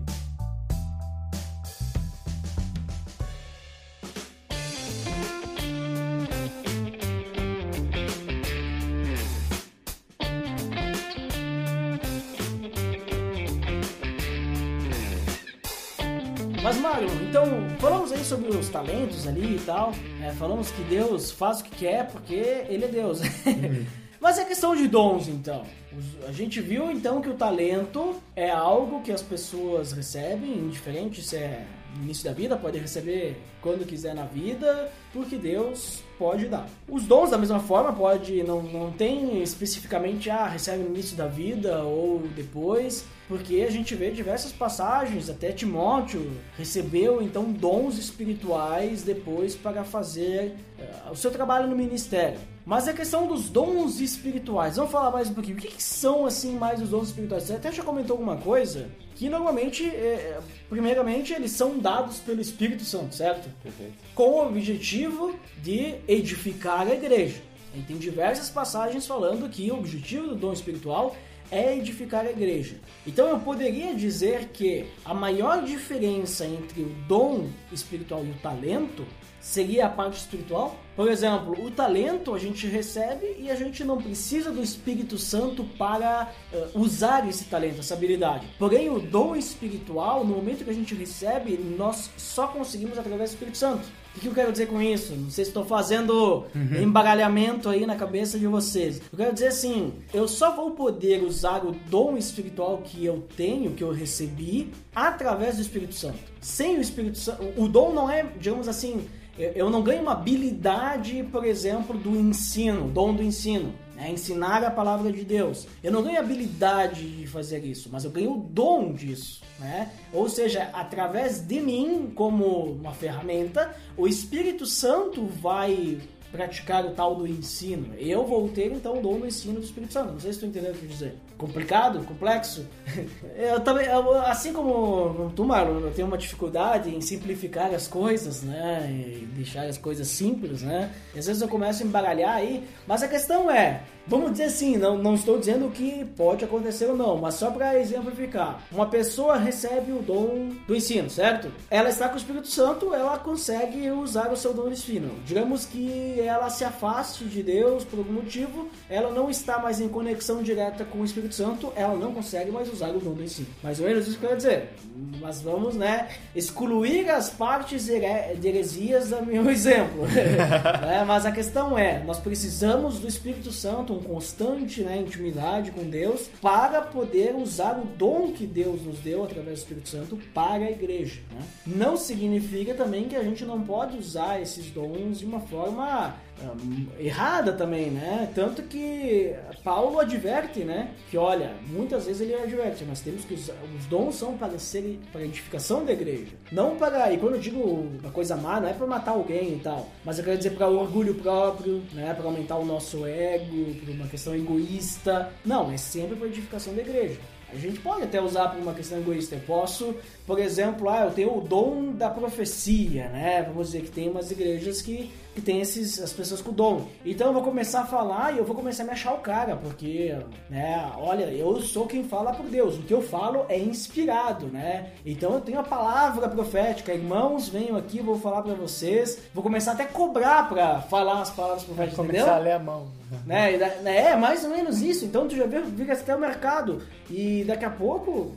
Então falamos aí sobre os talentos ali e tal. né? falamos que Deus faz o que quer porque Ele é Deus. Mas é questão de dons, então. A gente viu então que o talento é algo que as pessoas recebem, indiferente se é no início da vida, pode receber quando quiser na vida, porque Deus pode dar. Os dons, da mesma forma, pode não, não tem especificamente, ah, recebe no início da vida ou depois, porque a gente vê diversas passagens, até Timóteo recebeu então dons espirituais depois para fazer eh, o seu trabalho no ministério. Mas a questão dos dons espirituais, vamos falar mais um pouquinho. O que, que são assim mais os dons espirituais? Você até já comentou alguma coisa que normalmente, eh, primeiramente, eles são dados pelo Espírito Santo, certo? Perfeito. com o objetivo de edificar a igreja. E tem diversas passagens falando que o objetivo do dom espiritual é edificar a igreja. Então eu poderia dizer que a maior diferença entre o dom espiritual e o talento seria a parte espiritual. Por exemplo, o talento a gente recebe e a gente não precisa do Espírito Santo para eh, usar esse talento, essa habilidade. Porém, o dom espiritual, no momento que a gente recebe, nós só conseguimos através do Espírito Santo. O que eu quero dizer com isso? Não sei se estou fazendo embaralhamento aí na cabeça de vocês. Eu quero dizer assim, eu só vou poder usar o dom espiritual que eu tenho, que eu recebi, através do Espírito Santo. Sem o Espírito Santo, o dom não é, digamos assim, eu- eu não ganho uma habilidade, por exemplo, do ensino, dom do ensino. Né? ensinar a palavra de Deus. Eu não ganho habilidade de fazer isso, mas eu ganho o dom disso. Né? Ou seja, através de mim, como uma ferramenta, o Espírito Santo vai praticar o tal do ensino. Eu vou ter então o dom do ensino do Espírito Santo. Não sei se tu entendeu o que eu dizer. Complicado? Complexo? Eu também, eu- assim como tu, Marlon, eu tenho uma dificuldade em simplificar as coisas, né? E deixar as coisas simples, né? E às vezes eu começo a embaralhar aí, mas a questão é, vamos dizer assim, não, não estou dizendo que pode acontecer ou não, mas só para exemplificar. Uma pessoa recebe o dom do ensino, certo? Ela está com o Espírito Santo, ela consegue usar o seu dom do ensino. Digamos que que ela se afaste de Deus por algum motivo, ela não está mais em conexão direta com o Espírito Santo, ela não consegue mais usar o dom do ensino. Mais ou menos isso que eu quero dizer. Mas vamos, né, excluir as partes de heresias do meu exemplo. né? Mas a questão é, nós precisamos do Espírito Santo, um constante né, intimidade com Deus, para poder usar o dom que Deus nos deu através do Espírito Santo para a igreja. né? Não significa também que a gente não pode usar esses dons de uma forma errada também, né? Tanto que Paulo adverte, né? Que olha, muitas vezes ele adverte, nós temos que usar, os dons são para ser para edificação da igreja, não para e quando eu digo uma coisa má, não é para matar alguém e tal, mas eu quero dizer para orgulho próprio, né? Para aumentar o nosso ego, por uma questão egoísta, não, é sempre para edificação da igreja. A gente pode até usar por uma questão egoísta. Eu posso, por exemplo, ah, eu tenho o dom da profecia, né? Vamos dizer que tem umas igrejas que, que tem esses, as pessoas com dom. Então eu vou começar a falar e eu vou começar a me achar o cara, porque, né, olha, eu sou quem fala por Deus. O que eu falo é inspirado, né? Então eu tenho a palavra profética. Irmãos, venham aqui, vou falar pra vocês. Vou começar até a cobrar pra falar as palavras proféticas, entendeu? Começar a ler a mão. né? Da- É, mais ou menos isso. Então tu já vê, fica até o mercado. E daqui a pouco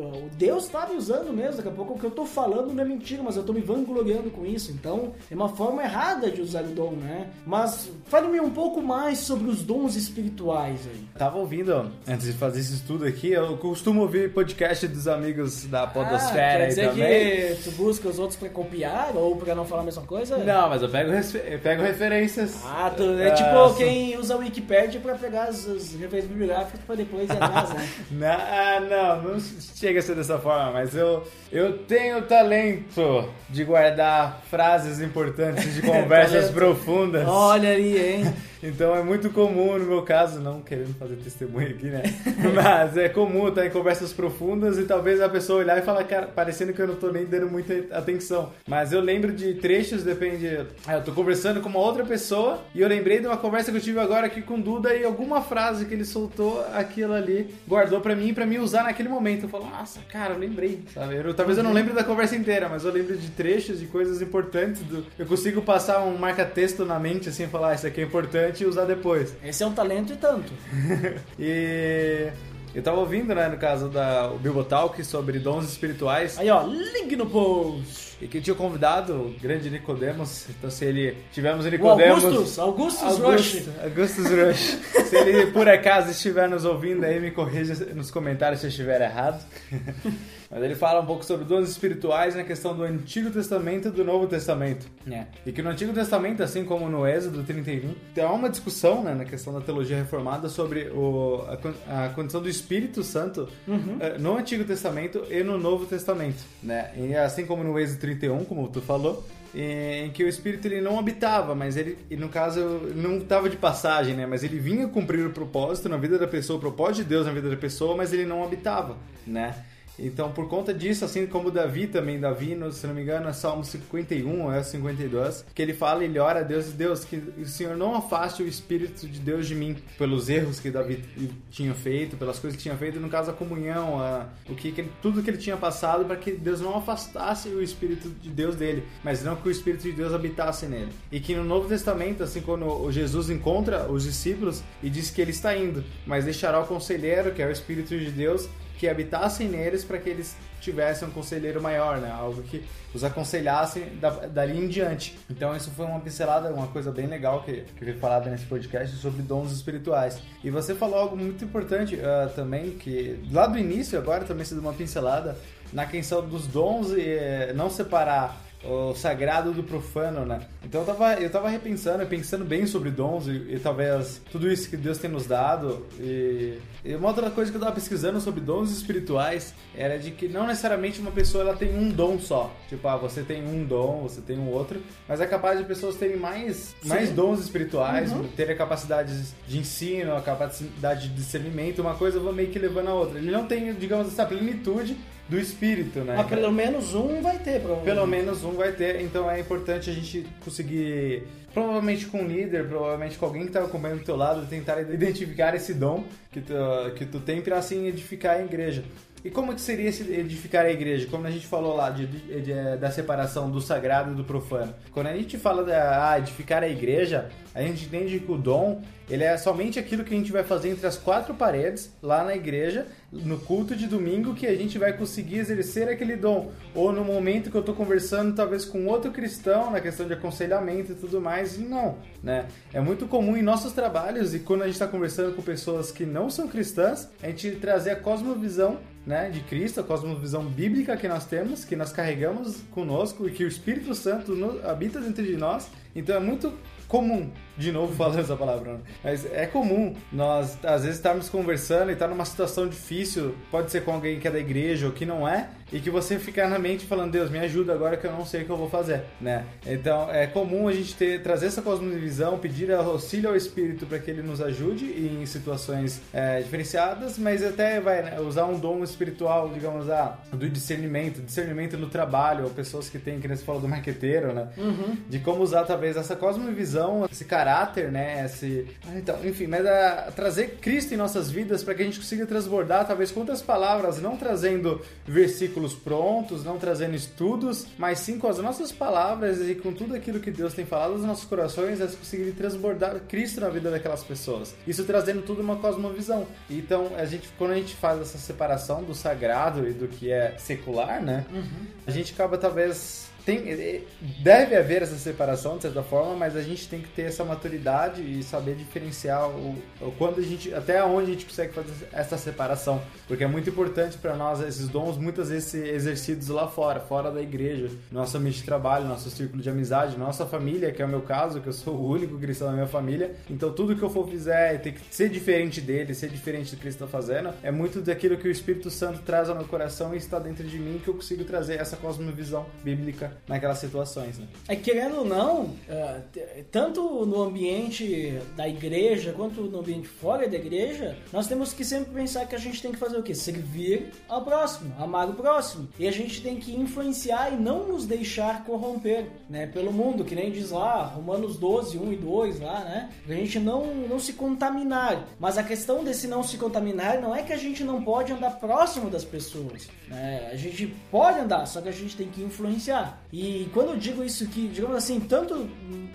o Deus tá me usando mesmo. Daqui a pouco o que eu tô falando não é mentira, mas eu tô me vangloriando com isso. Então é uma forma errada de usar o dom, né? Mas fale-me um pouco mais sobre os dons espirituais aí. Tava ouvindo, antes de fazer esse estudo aqui, eu costumo ouvir podcast dos amigos da Ah, Podosfera quer aí dizer também. que tu busca os outros pra copiar ou pra não falar a mesma coisa? Não, mas eu pego, eu pego referências. Ah, tu, é Ah, tipo são- quem usa o Wikipedia pra pegar as, as referências bibliográficas pra depois ir atrás, né? Não, ah, não, não chega a ser dessa forma, mas eu, eu tenho talento de guardar frases importantes de conversas profundas. Olha ali, hein? Então é muito comum no meu caso, não querendo fazer testemunho aqui, né? Mas é comum estar em conversas profundas e talvez a pessoa olhar e falar, cara, parecendo que eu não tô nem dando muita atenção. Mas eu lembro de trechos, depende. Ah, eu tô conversando com uma outra pessoa e eu lembrei de uma conversa que eu tive agora aqui com o Duda e alguma frase que ele soltou, aquilo ali, guardou pra mim, pra mim usar naquele momento. Eu falo, nossa, cara, eu lembrei, sabe? Eu- talvez eu não lembre da conversa inteira, mas eu lembro de trechos e coisas importantes. Do... Eu consigo passar um marca-texto na mente, assim, falar, ah, isso aqui é importante e usar depois. Esse é um talento e tanto. E eu tava ouvindo, né, no caso da o Bibotalk sobre dons espirituais, Aí, ó, link no post. E que tinha convidado o grande Nicodemos. Então, se ele tivermos o O Nicodemos. Augustus, Augustus Rush. Augustus Rush. se ele por acaso estiver nos ouvindo aí, me corrija nos comentários se eu estiver errado. Mas ele fala um pouco sobre dons espirituais na questão do Antigo Testamento e do Novo Testamento. É. E que no Antigo Testamento, assim como no Êxodo 31, tem uma discussão né, na questão da teologia reformada sobre o, a, a condição do Espírito Santo eh, no Antigo Testamento e no Novo Testamento. Né? E assim como no Êxodo 31, como tu falou, em que o Espírito ele não habitava, mas ele, no caso, não estava de passagem, né? Mas ele vinha cumprir o propósito na vida da pessoa, o propósito de Deus na vida da pessoa, mas ele não habitava, né? Então, por conta disso, assim como Davi também, Davi, no, se não me engano, é Salmo 51 ou é 52, que ele fala, ele ora a Deus, Deus, que o Senhor não afaste o Espírito de Deus de mim, pelos erros que Davi tinha feito, pelas coisas que tinha feito, no caso a comunhão, a, o que, que ele- tudo que ele tinha passado, para que Deus não afastasse o Espírito de Deus dele, mas não que o Espírito de Deus habitasse nele. E que no Novo Testamento, assim, quando Jesus encontra os discípulos e diz que ele está indo, mas deixará o conselheiro, que é o Espírito de Deus, que habitassem neles para que eles tivessem um conselheiro maior, né? Algo que os aconselhasse da, dali em diante. Então isso foi uma pincelada, uma coisa bem legal que, que veio falada nesse podcast sobre dons espirituais. E você falou algo muito importante ah, também, que lá do início agora também se deu uma pincelada na questão dos dons e eh, não separar o sagrado do profano, né? Então eu tava, eu tava repensando, pensando bem sobre dons e, e talvez tudo isso que Deus tem nos dado. E, e uma outra coisa que eu tava pesquisando sobre dons espirituais era de que não necessariamente uma pessoa ela tem um dom só. Tipo, ah, você tem um dom, você tem um outro, mas é capaz de pessoas terem mais, mais dons espirituais, terem capacidades de ensino, a capacidade de discernimento, uma coisa vai meio que levando a outra. Ele não tem, digamos, essa plenitude do espírito, né? Mas pelo menos um vai ter, provavelmente. Pelo menos um vai ter, então é importante a gente conseguir, provavelmente com um líder, provavelmente com alguém que está acompanhando do teu lado, tentar identificar esse dom que tu, que tu tem para assim edificar a igreja. E como que seria esse edificar a igreja? Como a gente falou lá de, de- de- da separação do sagrado e do profano. Quando a gente fala da ah, edificar a igreja, a gente entende que o dom ele é somente aquilo que a gente vai fazer entre as quatro paredes lá na igreja, no culto de domingo, que a gente vai conseguir exercer aquele dom. Ou no momento que eu estou conversando, talvez com outro cristão, na questão de aconselhamento e tudo mais. Não, né? É muito comum em nossos trabalhos e quando a gente está conversando com pessoas que não são cristãs, a gente trazer a cosmovisão né, de Cristo, a cosmovisão bíblica que nós temos, que nós carregamos conosco e que o Espírito Santo habita dentro de nós. Então é muito comum, de novo falando essa palavra, né? mas é comum nós às vezes estarmos conversando e estar numa situação difícil, pode ser com alguém que é da igreja ou que não é, e que você ficar na mente falando, Deus, me ajuda agora que eu não sei o que eu vou fazer, né? Então é comum a gente ter, trazer essa cosmovisão, pedir auxílio ao Espírito para que ele nos ajude em situações é, diferenciadas, mas até vai né, usar um dom espiritual, digamos, ah, do discernimento, discernimento no trabalho, ou pessoas que têm, que nem você falou do marqueteiro, né? De como usar talvez essa cosmovisão, esse caráter, né? Esse, ah, então, enfim, mas a, trazer Cristo em nossas vidas para que a gente consiga transbordar, talvez com outras palavras, não trazendo versículos prontos, não trazendo estudos, mas sim com as nossas palavras e com tudo aquilo que Deus tem falado nos nossos corações, é conseguir transbordar Cristo na vida daquelas pessoas. Isso trazendo tudo uma cosmovisão. Então, a gente, quando a gente faz essa separação do sagrado e do que é secular, né? A gente acaba talvez tem, eh, deve haver essa separação de certa forma, mas a gente tem que ter essa maturidade e saber diferenciar o, o quando a gente até onde a gente consegue fazer essa separação, porque é muito importante para nós esses dons muitas vezes exercidos lá fora, fora da igreja, no nosso ambiente de trabalho, nosso círculo de amizade, nossa família, que é o meu caso, que eu sou o único cristão da minha família. Então tudo que eu for fizer tem que ser diferente dele, ser diferente do que ele está fazendo. É muito daquilo que o Espírito Santo traz ao meu coração e está dentro de mim que eu consigo trazer essa cosmovisão bíblica naquelas situações, né? É querendo ou não, é, tanto no ambiente da igreja quanto no ambiente fora da igreja, nós temos que sempre pensar que a gente tem que fazer o quê? Servir ao próximo, amar o próximo. E a gente tem que influenciar e não nos deixar corromper, né? Pelo mundo, que nem diz lá, Romanos 12, 1 e 2 lá, né? Pra gente não, não se contaminar. Mas a questão desse não se contaminar não é que a gente não pode andar próximo das pessoas, né? A gente pode andar, só que a gente tem que influenciar. E quando eu digo isso que, digamos assim, tanto,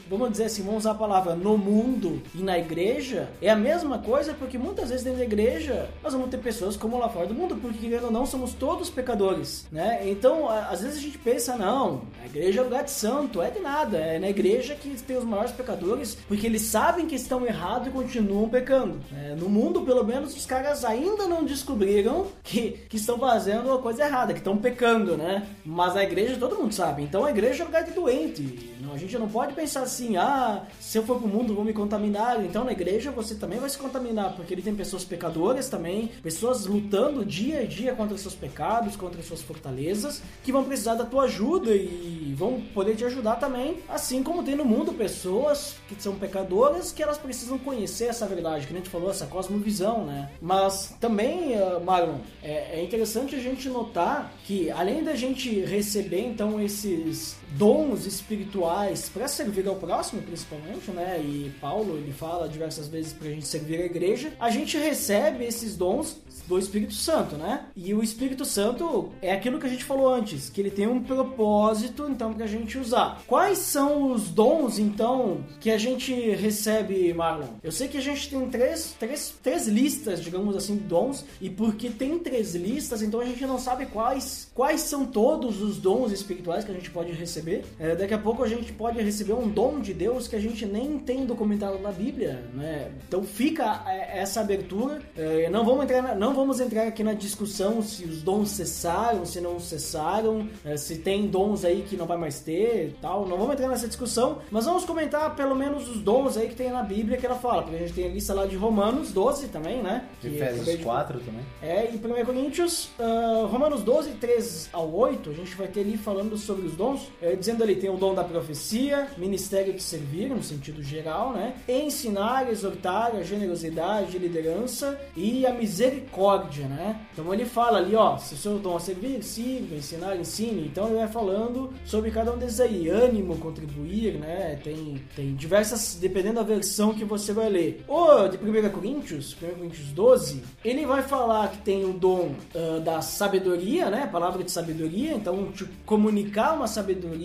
vamos dizer assim, vamos usar a palavra no mundo e na igreja, é a mesma coisa porque muitas vezes dentro da igreja nós vamos ter pessoas como lá fora do mundo, porque querendo ou não, somos todos pecadores, né? Então, às vezes a gente pensa, não, a igreja é lugar de santo, é de nada, é na igreja que tem os maiores pecadores, porque eles sabem que estão errados e continuam pecando. né? No mundo, pelo menos, os caras ainda não descobriram que, que estão fazendo uma coisa errada, que estão pecando, né? Mas a igreja todo mundo sabe. Então a igreja é lugar de doente. Não, a gente não pode pensar assim, ah, se eu for pro mundo vou me contaminar. Então na igreja você também vai se contaminar, porque ele tem pessoas pecadoras também, pessoas lutando dia a dia contra seus pecados, contra suas fortalezas, que vão precisar da tua ajuda e vão poder te ajudar também. Assim como tem no mundo pessoas que são pecadoras que elas precisam conhecer essa verdade, que a gente falou, essa cosmovisão, né? Mas também, eh, Marlon, é, é interessante a gente notar que além da gente receber então esses dons espirituais para servir ao próximo, principalmente, né? E Paulo ele fala diversas vezes para a gente servir a igreja. A gente recebe esses dons do Espírito Santo, né? E o Espírito Santo é aquilo que a gente falou antes, que ele tem um propósito, então, pra gente usar. Quais são os dons, então, que a gente recebe, Marlon? Eu sei que a gente tem três, três, três listas, digamos assim, de dons, e porque tem três listas, então a gente não sabe quais, quais são todos os dons espirituais que a gente pode receber. É, daqui a pouco a gente pode receber um dom de Deus que a gente nem tem documentado na Bíblia, né? Então fica é, essa abertura. É, não vamos entrar na- não vamos entrar aqui na discussão se os dons cessaram, se não cessaram, é, se tem dons aí que não vai mais ter e tal. Não vamos entrar nessa discussão, mas vamos comentar pelo menos os dons aí que tem na Bíblia que ela fala. Porque a gente tem a lista lá de Romanos 12 também, né? Acabei Efésios de- 4 também. é, e 1 Coríntios, ah, Romanos 12, 3 ao 8, a gente vai ter ali falando sobre os dons, é, dizendo ali, tem o dom da profecia, ministério de servir, no sentido geral, né? Ensinar, exortar a generosidade, liderança e a misericórdia, né? Então ele fala ali, ó, se o seu dom é servir, sirva, ensinar, ensine. Então ele vai falando sobre cada um desses aí, ânimo, contribuir, né? Tem, tem diversas, dependendo da versão que você vai ler. O de 1 Coríntios, 1 Coríntios 12, ele vai falar que tem o dom uh, da sabedoria, né? Palavra de sabedoria, então te comunicar uma sabedoria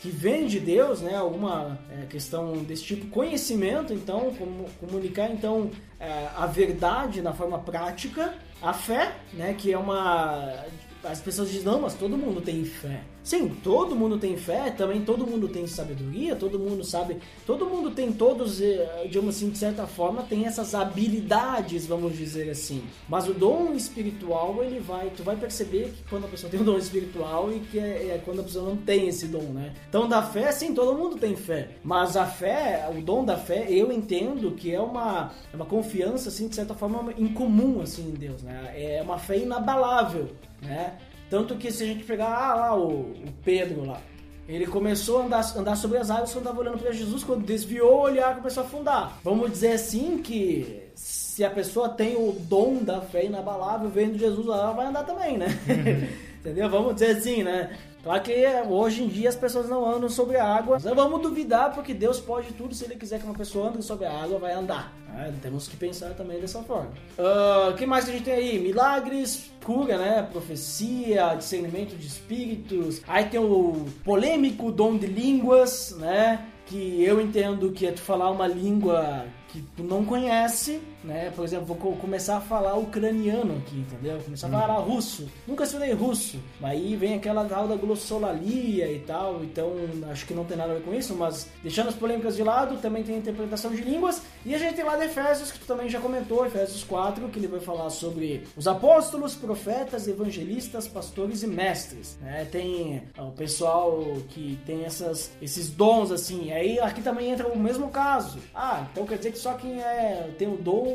que vem de Deus, né? Alguma é, questão desse tipo, conhecimento, então, como, comunicar então é, a verdade na forma prática, a fé, né? Que é uma as pessoas dizem, não, mas todo mundo tem fé. Sim, todo mundo tem fé, também todo mundo tem sabedoria, todo mundo sabe, todo mundo tem todos, eh, digamos assim, de certa forma, tem essas habilidades, vamos dizer assim. Mas o dom espiritual, ele vai, tu vai perceber que quando a pessoa tem um dom espiritual e que é, é quando a pessoa não tem esse dom, né? Então, da fé, sim, todo mundo tem fé. Mas a fé, o dom da fé, eu entendo que é uma, é uma confiança, assim, de certa forma, incomum, assim, em Deus, né? É uma fé inabalável né? Tanto que se a gente pegar ah, lá o, o Pedro lá, ele começou a andar, andar sobre as águas quando estava olhando para Jesus, quando desviou o olhar começou a afundar. Vamos dizer assim que se a pessoa tem o dom da fé inabalável, vendo Jesus lá, ela vai andar também, né? Entendeu? Vamos dizer assim, né? Claro que hoje em dia as pessoas não andam sobre a água. Mas vamos duvidar porque Deus pode tudo. Se Ele quiser que uma pessoa ande sobre a água, vai andar. Né? Temos que pensar também dessa forma. O uh, que mais que a gente tem aí? Milagres, cura, né? Profecia, discernimento de espíritos. Aí tem o polêmico dom de línguas, né? Que eu entendo que é tu falar uma língua que tu não conhece, né? Por exemplo, vou começar a falar ucraniano aqui, entendeu? Começar a falar hum. russo. Nunca estudei russo. Aí vem aquela tal da glossolalia e tal, então acho que não tem nada a ver com isso, mas deixando as polêmicas de lado, também tem interpretação de línguas. E a gente tem lá de Efésios, que tu também já comentou, Efésios 4, que ele vai falar sobre os apóstolos, profetas, evangelistas, pastores e mestres. Né? Tem o pessoal que tem essas, esses dons assim. Aí aqui também entra o mesmo caso. Ah, então quer dizer que só quem é, tem o dom,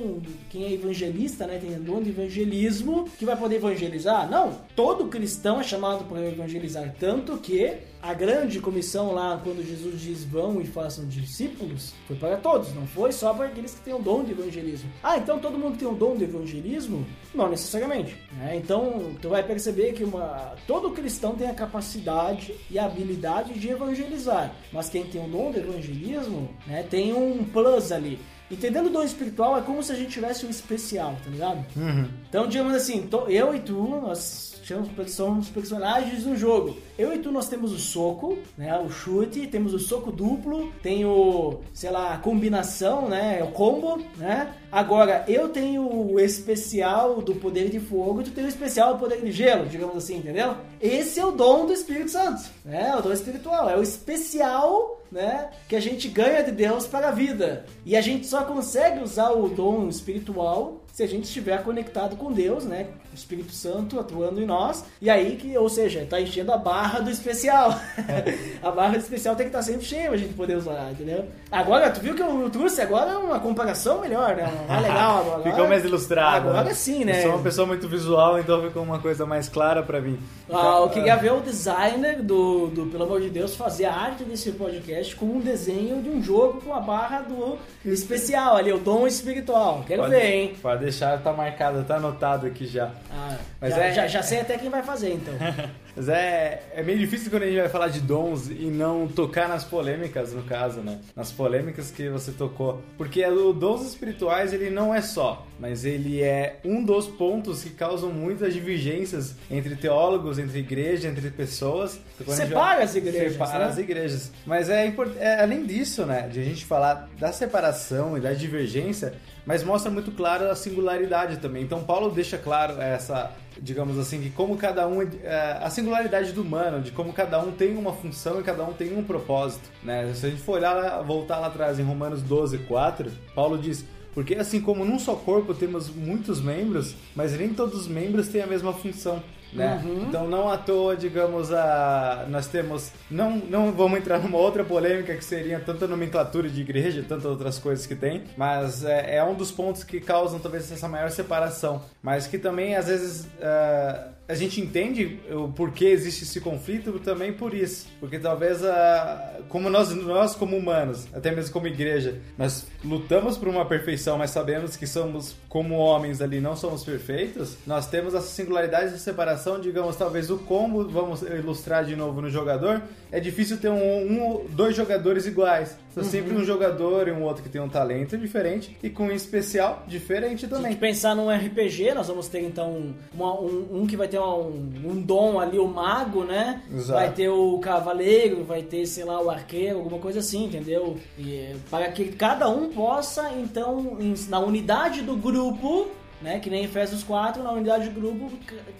quem é evangelista, né, tem dom de evangelismo, que vai poder evangelizar? Não, todo cristão é chamado para evangelizar, tanto que a grande comissão lá, quando Jesus diz vão e façam discípulos, foi para todos, não foi só para aqueles que têm o dom de evangelismo. Ah, então todo mundo tem o dom de evangelismo? Não necessariamente. Né? Então, tu vai perceber que uma, todo cristão tem a capacidade e a habilidade de evangelizar, mas quem tem o dom de evangelismo né, tem um plus ali. Entendendo o dom espiritual é como se a gente tivesse um especial, tá ligado? Uhum. Então, digamos assim, eu e tu, nós somos personagens do jogo. Eu e tu, nós temos o soco, né? O chute, temos o soco duplo, tem o, sei lá, a combinação, né? O combo, né? Agora, eu tenho o especial do poder de fogo, tu tem o especial do poder de gelo, digamos assim, entendeu? Esse é o dom do Espírito Santo, né? O dom espiritual, é o especial né, que a gente ganha de Deus para a vida. E a gente só consegue usar o dom espiritual se a gente estiver conectado com Deus, né? O Espírito Santo atuando em nós. E aí que, ou seja, tá enchendo a barra do especial. a barra do especial tem que estar tá sempre cheia pra gente poder usar, entendeu? Agora, tu viu que eu trouxe agora uma comparação melhor, né? Mais legal agora. ficou mais ilustrado. Agora né? sim, né? Eu sou uma pessoa muito visual, então ficou uma coisa mais clara para mim. Então, ah, eu queria ver o designer do, do, pelo amor de Deus, fazer a arte desse podcast com um desenho de um jogo com a barra do especial ali, o dom espiritual. Quero pode, ver, hein? Pode deixar, tá marcado, tá anotado aqui já. Ah, Mas já, é... já, já sei até quem vai fazer, então. Mas é, é meio difícil quando a gente vai falar de dons e não tocar nas polêmicas, no caso, né? Nas polêmicas que você tocou. Porque o dons espirituais, ele não é só, mas ele é um dos pontos que causam muitas divergências entre teólogos, entre igreja, entre pessoas. Separa vai... as igrejas. Separa né? as igrejas. Mas é, é além disso, né? De a gente falar da separação e da divergência, mas mostra muito claro a singularidade também. Então Paulo deixa claro essa digamos assim, de como cada um. É, a singularidade do humano, de como cada um tem uma função e cada um tem um propósito. Né? Se a gente for olhar, voltar lá atrás em Romanos 12, 4, Paulo diz. Porque assim como num só corpo temos muitos membros, mas nem todos os membros têm a mesma função. Né? Então não à toa, digamos, a, nós temos. Não, não vamos entrar numa outra polêmica que seria tanta nomenclatura de igreja, tantas outras coisas que tem, mas é, é um dos pontos que causam talvez essa maior separação. Mas que também às vezes. ah, a gente entende o porquê existe esse conflito também por isso. Porque talvez, a, como nós, nós como humanos, até mesmo como igreja, nós lutamos por uma perfeição, mas sabemos que somos, como homens ali, não somos perfeitos, nós temos essa singularidade de separação, digamos, talvez o combo, vamos ilustrar de novo no jogador, é difícil ter um, um dois jogadores iguais. Então, sempre um jogador e um outro que tem um talento diferente, e com um especial diferente Se a também. gente pensar num RPG, nós vamos ter então uma- um, um que vai ter um, um dom ali, o mago, né? Exato. Vai ter o cavaleiro, vai ter, sei lá, o arqueiro, alguma coisa assim, entendeu? E, para que cada um possa, então, na unidade do grupo, né? Que nem Efésios 4, na unidade do grupo,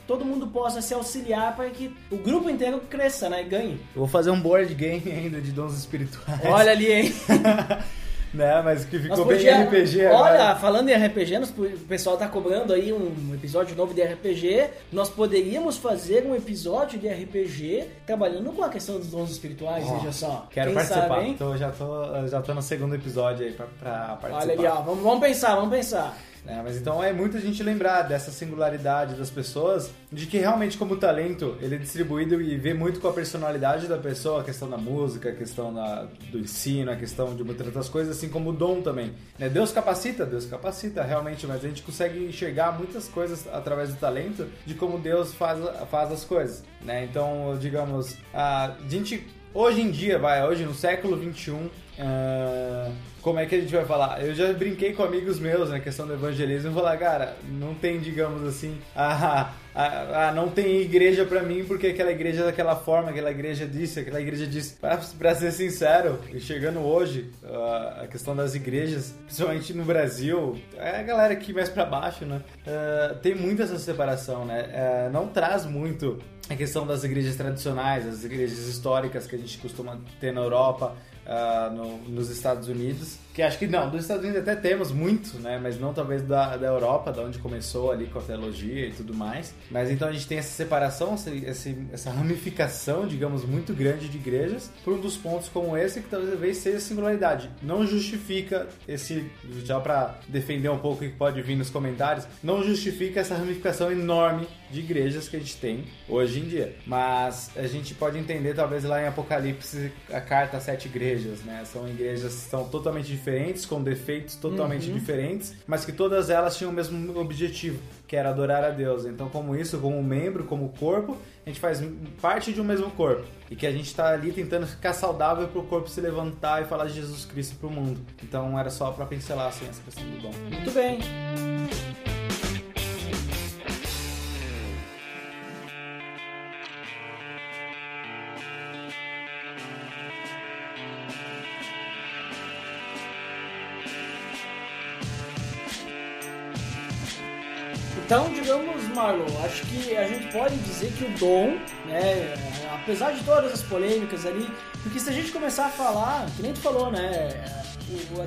todo mundo possa se auxiliar para que o grupo inteiro cresça, né? E ganhe. Eu vou fazer um board game ainda de dons espirituais. Olha ali, hein? né? Mas que ficou Nós bem podia- RPG Olha, agora. falando em RPG, nós- o pessoal tá cobrando aí um episódio novo de RPG. Nós poderíamos fazer um episódio de RPG trabalhando com a questão dos dons espirituais, Ó, veja só. Quero Quem participar. sabe? Tô- já, tô, já tô no segundo episódio aí pra, pra participar. Olha ali, ó. Vamos, vamos pensar, vamos pensar. É, mas então é muito a gente lembrar dessa singularidade das pessoas, de que realmente como talento ele é distribuído e vê muito com a personalidade da pessoa, a questão da música, a questão da- do ensino, a questão de muitas outras coisas, assim como o dom também. Né? Deus capacita, Deus capacita realmente, mas a gente consegue enxergar muitas coisas através do talento de como Deus faz, faz as coisas. Né? Então, digamos, a gente hoje em dia, vai, hoje no século 21, ah, como é que a gente vai falar? Eu já brinquei com amigos meus na questão do evangelismo e falar, cara, não tem, digamos assim, ah, ah, ah, não tem igreja pra mim porque aquela igreja é daquela forma, aquela igreja disse, aquela igreja disse. Pra ser sincero, chegando hoje, ah, a questão das igrejas, principalmente no Brasil, é a galera aqui mais pra baixo, né? Ah, tem muito essa separação, né? Não traz muito a questão das igrejas tradicionais, as igrejas históricas que a gente costuma ter na Europa, ah, no- nos Estados Unidos. Que acho que não, dos Estados Unidos até temos muito, né? Mas não talvez da, da Europa, da onde começou ali com a teologia e tudo mais. Mas então a gente tem essa separação, essa, essa ramificação, digamos, muito grande de igrejas, por um dos pontos como esse, que talvez seja singularidade. Não justifica esse, já para defender um pouco o que pode vir nos comentários, não justifica essa ramificação enorme de igrejas que a gente tem hoje em dia. Mas a gente pode entender, talvez lá em Apocalipse, a carta às sete igrejas, né? São igrejas que são totalmente diferentes, com defeitos totalmente diferentes, mas que todas elas tinham o mesmo objetivo, que era adorar a Deus. Então, como isso, como membro, como corpo, a gente faz parte de um mesmo corpo. E que a gente está ali tentando ficar saudável para o corpo se levantar e falar de Jesus Cristo para o mundo. Então, era só para pincelar assim, essa questão do dom. Muito bem. Então, digamos, Marlon, acho que a gente pode dizer que o dom, né, apesar de todas as polêmicas ali, porque se a gente começar a falar, que nem tu falou, né,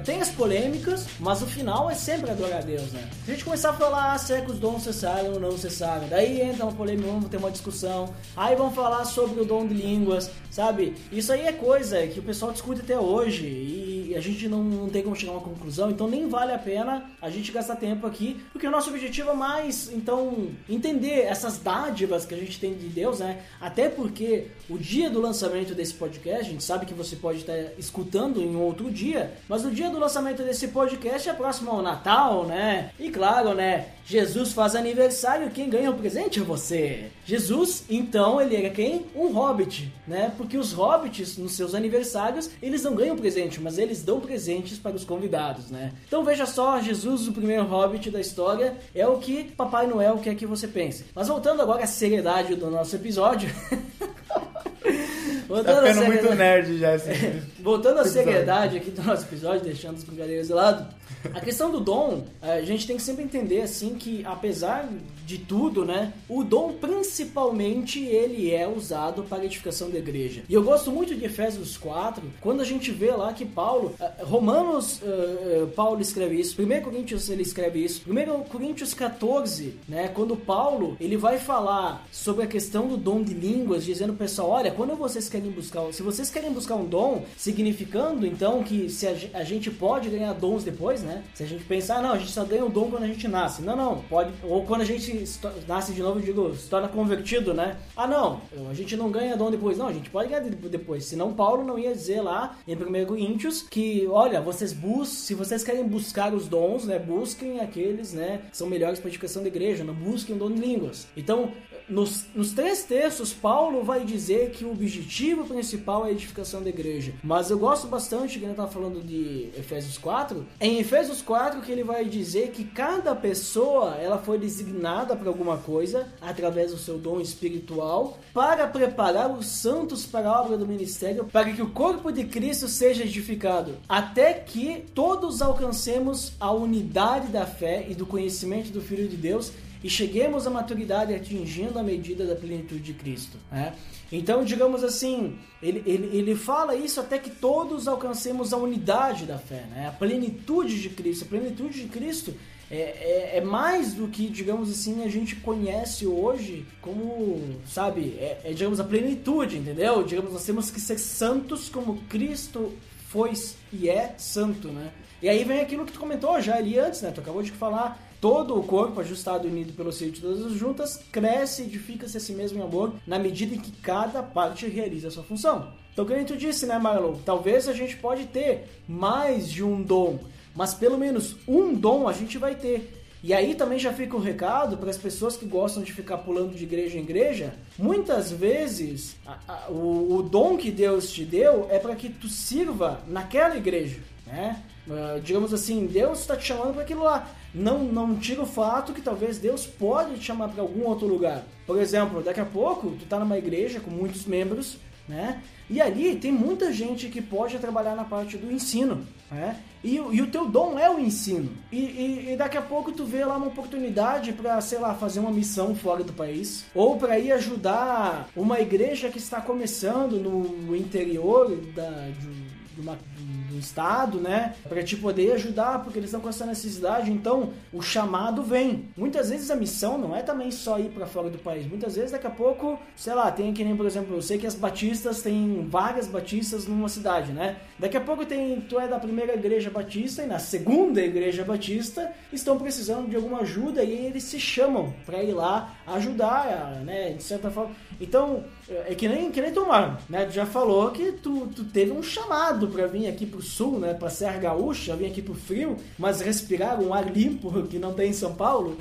tem as polêmicas, mas o final é sempre adorar a Deus, né? Se a gente começar a falar ah, se é que os dons cessaram ou não cessaram, daí entra uma polêmica, vamos ter uma discussão, aí vamos falar sobre o dom de línguas, sabe? Isso aí é coisa que o pessoal discute até hoje e a gente não, não tem como chegar a uma conclusão, então nem vale a pena a gente gastar tempo aqui, porque o nosso objetivo é mais, então, entender essas dádivas que a gente tem de Deus, né? Até porque o dia do lançamento desse podcast, a gente sabe que você pode estar escutando em outro dia, mas o dia do lançamento desse podcast é próximo ao Natal, né? E claro, né? Jesus faz aniversário, quem ganha o presente é você. Jesus, então, ele era quem? Um hobbit, né? Porque os hobbits, nos seus aniversários, eles não ganham presente, mas eles dão presentes para os convidados, né? Então veja só, Jesus, o primeiro hobbit da história, é o que Papai Noel quer que você pense. Mas voltando agora à seriedade do nosso episódio. Tá ficando muito nerd já esse voltando à seriedade aqui do nosso episódio, deixando as brincadeiras de lado, a questão do dom, a gente tem que sempre entender assim que apesar de tudo, né, o dom principalmente ele é usado para a edificação da igreja. E eu gosto muito de Efésios 4, quando a gente vê lá que Paulo, uh, Romanos, uh, uh, Paulo escreve isso, 1 Coríntios ele escreve isso, 1 Coríntios 14, né, quando Paulo ele vai falar sobre a questão do dom de línguas, dizendo pessoal, olha, quando vocês querem buscar, se vocês querem buscar um dom, significando então que se a, a gente pode ganhar dons depois, né? Se a gente pensar, não, a gente só ganha um dom quando a gente nasce. Não, não, pode. Ou quando a gente nasce de novo, eu digo, se torna convertido, né? Ah, não, a gente não ganha dom depois. Não, a gente pode ganhar depois. Senão, Paulo não ia dizer lá em 1 Coríntios que, olha, vocês buscam, se vocês querem buscar os dons, né? Busquem aqueles, né? Que são melhores para a edificação da igreja. Não busquem o dom de línguas. Então, nos, nos três textos, Paulo vai dizer que o objetivo principal é a edificação da igreja. Mas eu gosto bastante, que ele está falando de Efésios 4, em Efésios 4 que ele vai dizer que cada pessoa ela foi designada para alguma coisa através do seu dom espiritual para preparar os santos para a obra do ministério, para que o corpo de Cristo seja edificado, até que todos alcancemos a unidade da fé e do conhecimento do Filho de Deus e cheguemos à maturidade atingindo a medida da plenitude de Cristo. Né? Então, digamos assim, ele, ele, ele fala isso até que todos alcancemos a unidade da fé, né? a plenitude de Cristo. A plenitude de Cristo é, é, é, mais do que, digamos assim, a gente conhece hoje como, sabe, é, é, digamos, a plenitude, entendeu? Digamos, nós temos que ser santos como Cristo foi e é santo, né? E aí vem aquilo que tu comentou já ali antes, né? Tu acabou de falar todo o corpo ajustado e unido pelo seio de todas as juntas cresce e edifica-se a si mesmo em amor na medida em que cada parte realiza a sua função. Então, como tu disse, né, Marlon? Talvez a gente pode ter mais de um dom, mas pelo menos um dom a gente vai ter. E aí também já fica o um recado para as pessoas que gostam de ficar pulando de igreja em igreja. Muitas vezes a, a, o, o dom que Deus te deu é para que tu sirva naquela igreja, né? Uh, digamos assim, Deus está te chamando para aquilo lá. Não, não tira o fato que talvez Deus pode te chamar para algum outro lugar. Por exemplo, daqui a pouco tu está numa igreja com muitos membros, né? E ali tem muita gente que pode trabalhar na parte do ensino, né? E, e o teu dom é o ensino. E, e, e daqui a pouco tu vê lá uma oportunidade para, sei lá, fazer uma missão fora do país, ou para ir ajudar uma igreja que está começando no interior da, de, de uma, do Estado, né? Para te poder ajudar, porque eles estão com essa necessidade. Então, o chamado vem. Muitas vezes a missão não é também só ir para fora do país. Muitas vezes, daqui a pouco, sei lá, tem que nem, por exemplo, eu sei que as batistas têm várias batistas numa cidade, né? Daqui a pouco tem, tu é da primeira igreja batista e na segunda igreja batista estão precisando de alguma ajuda e eles se chamam para ir lá ajudar, né? De certa forma. Então, é que nem, que nem tomar, né? Tu já falou que tu, tu teve um chamado para vir aqui pro sul, né? Pra Serra Gaúcha, vir aqui pro frio, mas respirar um ar limpo que não tem em São Paulo.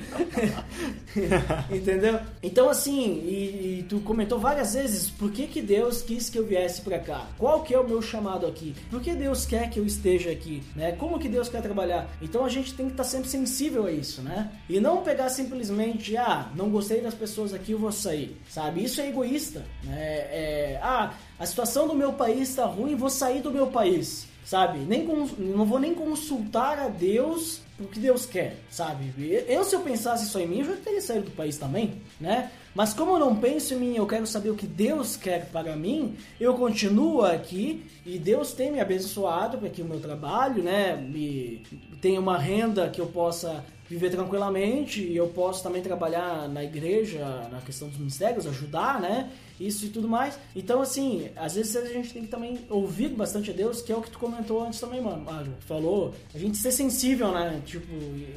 Entendeu? Então, assim, e, e, tu comentou várias vezes por que, que Deus quis que eu viesse para cá? Qual que é o meu chamado aqui? Por que Deus quer que eu esteja aqui? Né? Como que Deus quer trabalhar? Então a gente tem que estar tá sempre sensível a isso, né? E não pegar simplesmente, ah, não gostei das pessoas aqui, eu vou sair, sabe? Isso é egoísta, né? É, ah, a situação do meu país está ruim, vou sair do meu país, sabe? Nem não vou nem consultar a Deus o que Deus quer, sabe? Eu, se eu pensasse só em mim, eu já teria saído do país também, né? Mas como eu não penso em mim, eu quero saber o que Deus quer para mim, eu continuo aqui e Deus tem me abençoado para que o meu trabalho, né, me tenha uma renda que eu possa viver tranquilamente e eu posso também trabalhar na igreja, na questão dos ministérios, ajudar, né? Isso e tudo mais. Então, assim, às vezes a gente tem que também ouvir bastante a Deus, que é o que tu comentou antes também, mano. Mário. Falou, a gente ser sensível, né? Tipo,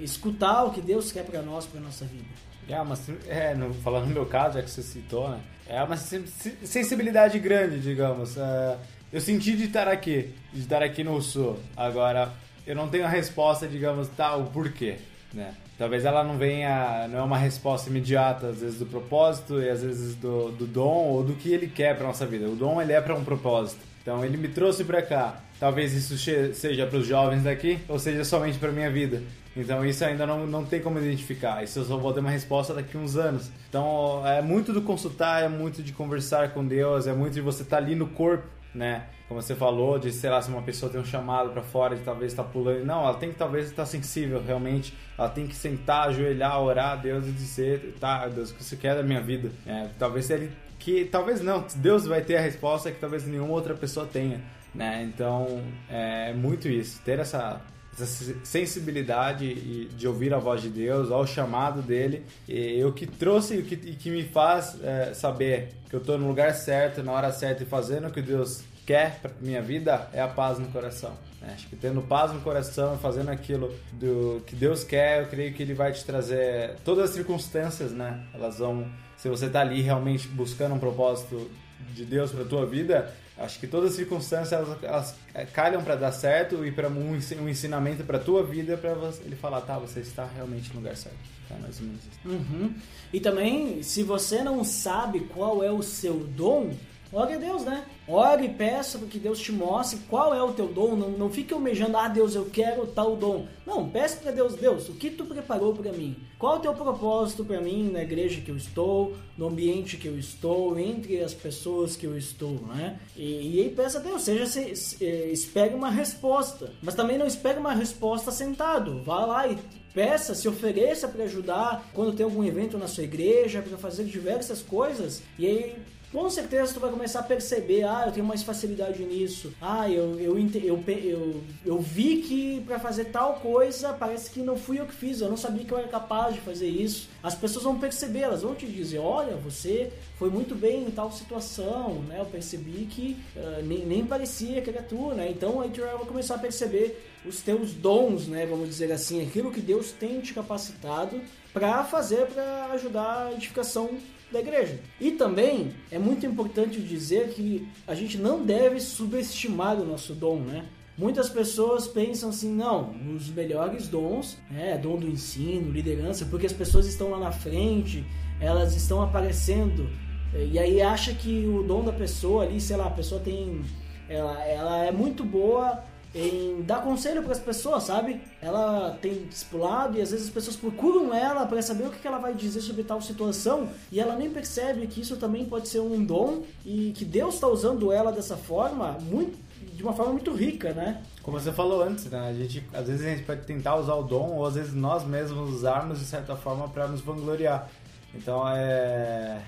escutar o que Deus quer para nós, para nossa vida. É, mas é, no, falando no meu caso, é que você citou, né? É uma sensibilidade grande, digamos. É, eu senti de estar aqui, de estar aqui no Sul. Agora, eu não tenho a resposta, digamos, tal, tá, o porquê, né? Talvez ela não venha, não é uma resposta imediata, às vezes do propósito e às vezes do, do dom ou do que ele quer para nossa vida. O dom ele é para um propósito. Então ele me trouxe pra cá. Talvez isso seja para os jovens daqui ou seja somente para minha vida. Então isso ainda não, não tem como identificar. Isso eu só vou ter uma resposta daqui a uns anos. Então é muito do consultar, é muito de conversar com Deus, é muito de você estar ali no corpo, né? Como você falou, de sei lá, se uma pessoa tem um chamado para fora, de talvez estar pulando. Não, ela tem que talvez estar sensível realmente. Ela tem que sentar, ajoelhar, orar a Deus e dizer, tá, Deus, o que você quer da minha vida? É, talvez ele que talvez não, Deus vai ter a resposta que talvez nenhuma outra pessoa tenha, né? Então é muito isso, ter essa, essa sensibilidade de ouvir a voz de Deus, ao chamado dele, e o que trouxe e que, que me faz é, saber que eu estou no lugar certo, na hora certa e fazendo o que Deus quer para minha vida é a paz no coração. né? Acho que tendo paz no coração fazendo aquilo do que Deus quer, eu creio que Ele vai te trazer todas as circunstâncias, né? Elas vão, se você tá ali realmente buscando um propósito de Deus para tua vida, acho que todas as circunstâncias elas, elas é, calham para dar certo e para um, um ensinamento para tua vida para ele falar, tá, você está realmente no lugar certo. Tá, mais ou menos isso. Uhum. E também, se você não sabe qual é o seu dom, ore a Deus, né? Ore e peça para que Deus te mostre qual é o teu dom. Não, não fique almejando, ah, Deus, eu quero tal dom. Não, peça para Deus, Deus, o que tu preparou para mim? Qual é o teu propósito para mim na igreja que eu estou, no ambiente que eu estou, entre as pessoas que eu estou, né? E, e aí peça a Deus, seja, se, se- eh, espere uma resposta. Mas também não espere uma resposta sentado. Vá lá e peça, se ofereça para ajudar quando tem algum evento na sua igreja, para fazer diversas coisas. E aí, com certeza, tu vai começar a perceber: ah, eu tenho mais facilidade nisso. Ah, eu, eu, eu, eu, eu vi que para fazer tal coisa parece que não fui eu que fiz, eu não sabia que eu era capaz de fazer isso. As pessoas vão perceber, elas vão te dizer: olha, você foi muito bem em tal situação, né? Eu percebi que ah, nem, nem parecia que era tu, né? Então aí tu vai começar a perceber os teus dons, né? Vamos dizer assim, aquilo que Deus tem te capacitado para fazer, para ajudar a edificação da igreja. E também é muito importante dizer que a gente não deve subestimar o nosso dom, né? Muitas pessoas pensam assim, não, os melhores dons, né, dom do ensino, liderança, porque as pessoas estão lá na frente, elas estão aparecendo, e aí acha que o dom da pessoa ali, sei lá, a pessoa tem, ela, ela é muito boa em dar conselho para as pessoas, sabe? Ela tem discipulado e às vezes as pessoas procuram ela para saber o que ela vai dizer sobre tal situação e ela nem percebe que isso também pode ser um dom e que Deus está usando ela dessa forma, muito, de uma forma muito rica, né? Como você falou antes, né? A gente, às vezes a gente pode tentar usar o dom, ou às vezes nós mesmos usarmos de certa forma para nos vangloriar. Então é.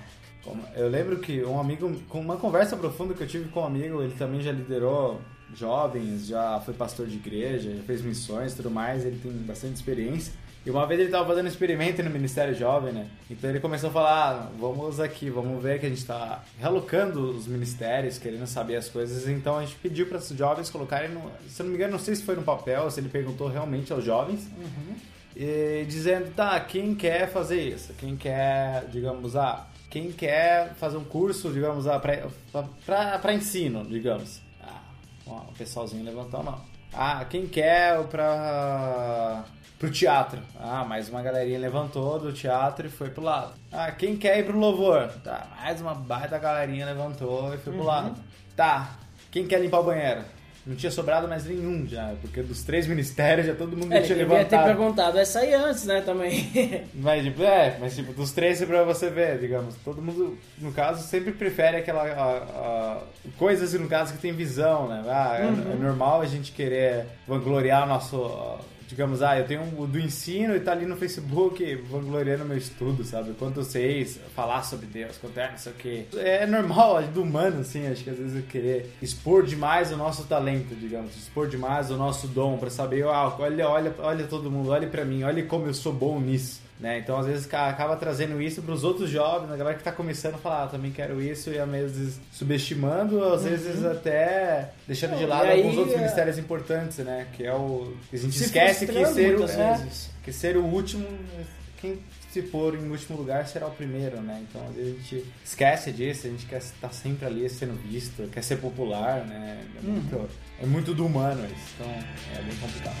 Eu lembro que um amigo, com uma conversa profunda que eu tive com um amigo, ele também já liderou jovens, já foi pastor de igreja, já fez missões e tudo mais, ele tem bastante experiência. E uma vez ele estava fazendo um experimento no Ministério Jovem, né? Então ele começou a falar, ah, vamos aqui, vamos ver que a gente está realocando os ministérios, querendo saber as coisas. Então a gente pediu para os jovens colocarem, no, se não me engano, não sei se foi no papel, se ele perguntou realmente aos jovens, e dizendo, tá, quem quer fazer isso? Quem quer, digamos, ah, quem quer fazer um curso, digamos, ah, para ensino, digamos. Ó, o pessoalzinho levantou a mão. Ah, quem quer para pro teatro? Ah, mais uma galerinha levantou do teatro e foi pro lado. Ah, quem quer ir pro louvor? Tá, mais uma baita galerinha levantou e foi pro lado. Tá, quem quer limpar o banheiro? Não tinha sobrado mais nenhum já, porque dos três ministérios já todo mundo É, tinha ele devia ter levantado. perguntado essa aí antes, né, também. Mas, tipo, é, mas tipo, dos três é pra você ver, digamos. Todo mundo, no caso, sempre prefere aquela. a- a- coisas, no caso, que tem visão, né? Ah, é, é normal a gente querer vangloriar o nosso. Digamos, ah, eu tenho um do ensino e tá ali no Facebook vangloriando meu estudo, sabe? Quanto eu sei falar sobre Deus, quanto é, não sei o quê. É normal, é do humano, assim, acho que às vezes eu querer expor demais o nosso talento, digamos, expor demais o nosso dom pra saber, ah, olha, olha, olha todo mundo, olha pra mim, olha como eu sou bom nisso. Né? Então, às vezes, ca- acaba trazendo isso para os outros jovens, a galera que está começando a falar, ah, também quero isso, e às vezes subestimando, às vezes até deixando de Não, lado e aí, alguns outros é- ministérios importantes, né? Que é o. A gente Se esquece que ser, o, é, que ser o último, quem se pôr em último lugar será o primeiro, né? Então, às vezes a gente esquece disso, a gente quer estar sempre ali sendo visto, quer ser popular, né? É muito, é muito do humano isso, então é bem complicado.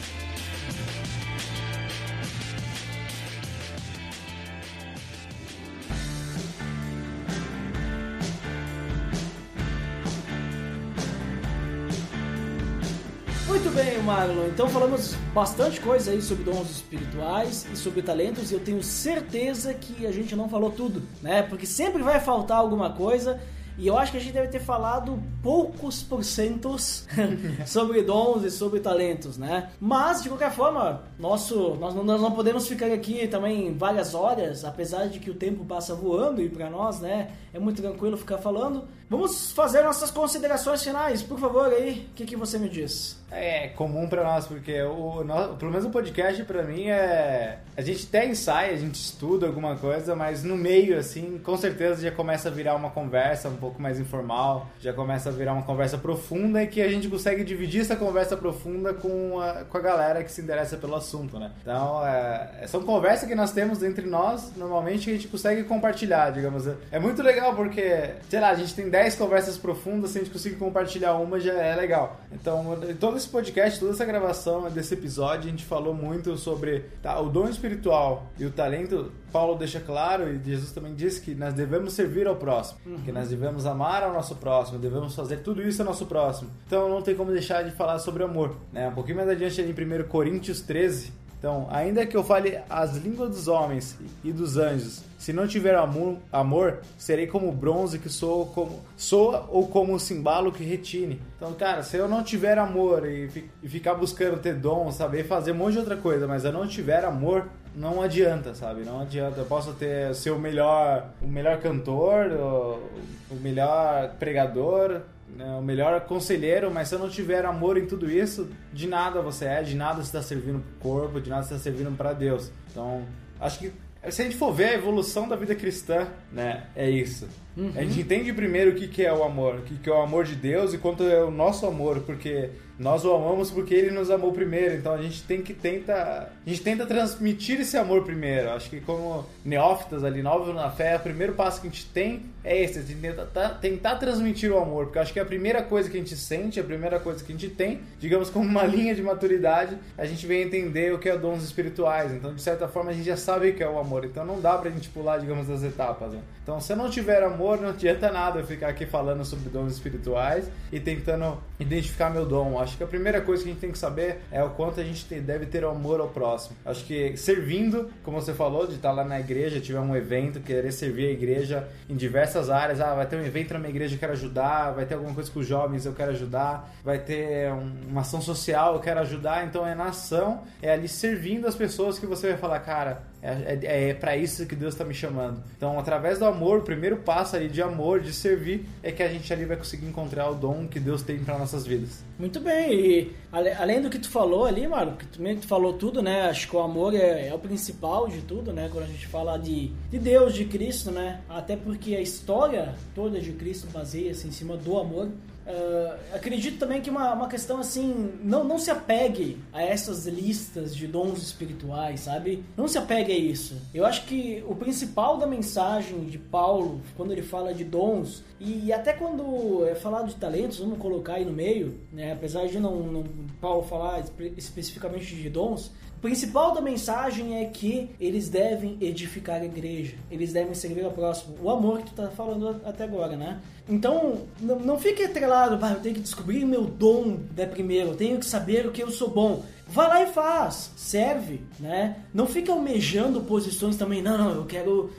Bem, Marlon. Então falamos bastante coisa aí sobre dons espirituais e sobre talentos e eu tenho certeza que a gente não falou tudo, né? Porque sempre vai faltar alguma coisa e eu acho que a gente deve ter falado poucos porcentos sobre dons e sobre talentos, né? Mas, de qualquer forma, nosso, nós, nós não podemos ficar aqui também várias horas, apesar de que o tempo passa voando e para nós, né, é muito tranquilo ficar falando. Vamos fazer nossas considerações finais, por favor, aí, o que, que você me diz? É comum pra nós, porque o, no- pelo menos o podcast pra mim é. A gente até ensaia, a gente estuda alguma coisa, mas no meio, assim, com certeza já começa a virar uma conversa um pouco mais informal, já começa a virar uma conversa profunda e que a gente consegue dividir essa conversa profunda com a, com a galera que se interessa pelo assunto, né? Então, é, são conversas que nós temos entre nós, normalmente, que a gente consegue compartilhar, digamos. É muito legal porque, sei lá, a gente tem 10 conversas profundas, se a gente conseguir compartilhar uma já é legal. Então, todo esse podcast, toda essa gravação desse episódio, a gente falou muito sobre tá, o dom espiritual e o talento. Paulo deixa claro e Jesus também diz que nós devemos servir ao próximo, que nós devemos amar ao nosso próximo, devemos fazer tudo isso ao nosso próximo. Então, não tem como deixar de falar sobre amor. Né? Um pouquinho mais adiante, em 1 Coríntios 13, então, ainda que eu fale as línguas dos homens e dos anjos, se não tiver amor, amor serei como bronze que soa, como, soa ou como o cimbalo que retine. Então, cara, se eu não tiver amor e, e ficar buscando ter dom, saber fazer um monte de outra coisa, mas eu não tiver amor, não adianta, sabe? Não adianta. Eu posso ter ser o melhor, o melhor cantor, o, o melhor pregador, né, o melhor conselheiro, mas se eu não tiver amor em tudo isso, de nada você é, de nada você está servindo pro corpo, de nada você está servindo para Deus. Então, acho que se a gente for ver a evolução da vida cristã, né, é isso. A gente entende primeiro o que, que é o amor, o que, que é o amor de Deus e quanto é o nosso amor, porque nós o amamos porque ele nos amou primeiro. Então a gente tem que tenta, a gente tenta transmitir esse amor primeiro. Acho que como neófitas ali, novos na fé, o primeiro passo que a gente tem é esse, a gente tenta, tá- tentar transmitir o amor, porque acho que a primeira coisa que a gente sente, a primeira coisa que a gente tem, digamos como uma linha de maturidade, a gente vem entender o que é dons espirituais. Então, de certa forma, a gente já sabe o que é o amor. Então não dá pra gente pular, digamos, das etapas. Né? Então, se não tiver amor, não adianta nada eu ficar aqui falando sobre dons espirituais e tentando identificar meu dom. Acho que a primeira coisa que a gente tem que saber é o quanto a gente deve ter amor ao próximo. Acho que servindo, como você falou, de estar lá na igreja, tiver um evento, querer servir a igreja em diversas áreas. Ah, vai ter um evento na minha igreja, eu quero ajudar. Vai ter alguma coisa com os jovens, eu quero ajudar. Vai ter um- uma ação social, eu quero ajudar. Então é na ação, é ali servindo as pessoas que você vai falar, cara, é, é, é para isso que Deus está me chamando. Então, através do amor, o primeiro passo ali de amor, de servir, é que a gente ali vai conseguir encontrar o dom que Deus tem para nossas vidas. Muito bem, e além do que tu falou ali, Mário, que tu, tu falou tudo, né? Acho que o amor é, é o principal de tudo, né? Quando a gente fala de, de Deus, de Cristo, né? Até porque a história toda de Cristo baseia-se em cima do amor. Ah, acredito também que uma, uma questão assim, não, não se apegue a essas listas de dons espirituais, sabe? Não se apegue a isso. Eu acho que o principal da mensagem de Paulo, quando ele fala de dons, e até quando é falado de talentos, vamos colocar aí no meio, né? apesar de não, não Paulo falar espe- especificamente de dons, o principal da mensagem é que eles devem edificar a igreja, eles devem servir ao próximo. O amor que tu tá falando até agora, né? Então, não, não fique atrelado, "Ah, eu tenho que descobrir meu dom né, primeiro, eu tenho que saber o que eu sou bom. Vai lá e faz, serve, né? Não fica almejando posições também, não, eu quero.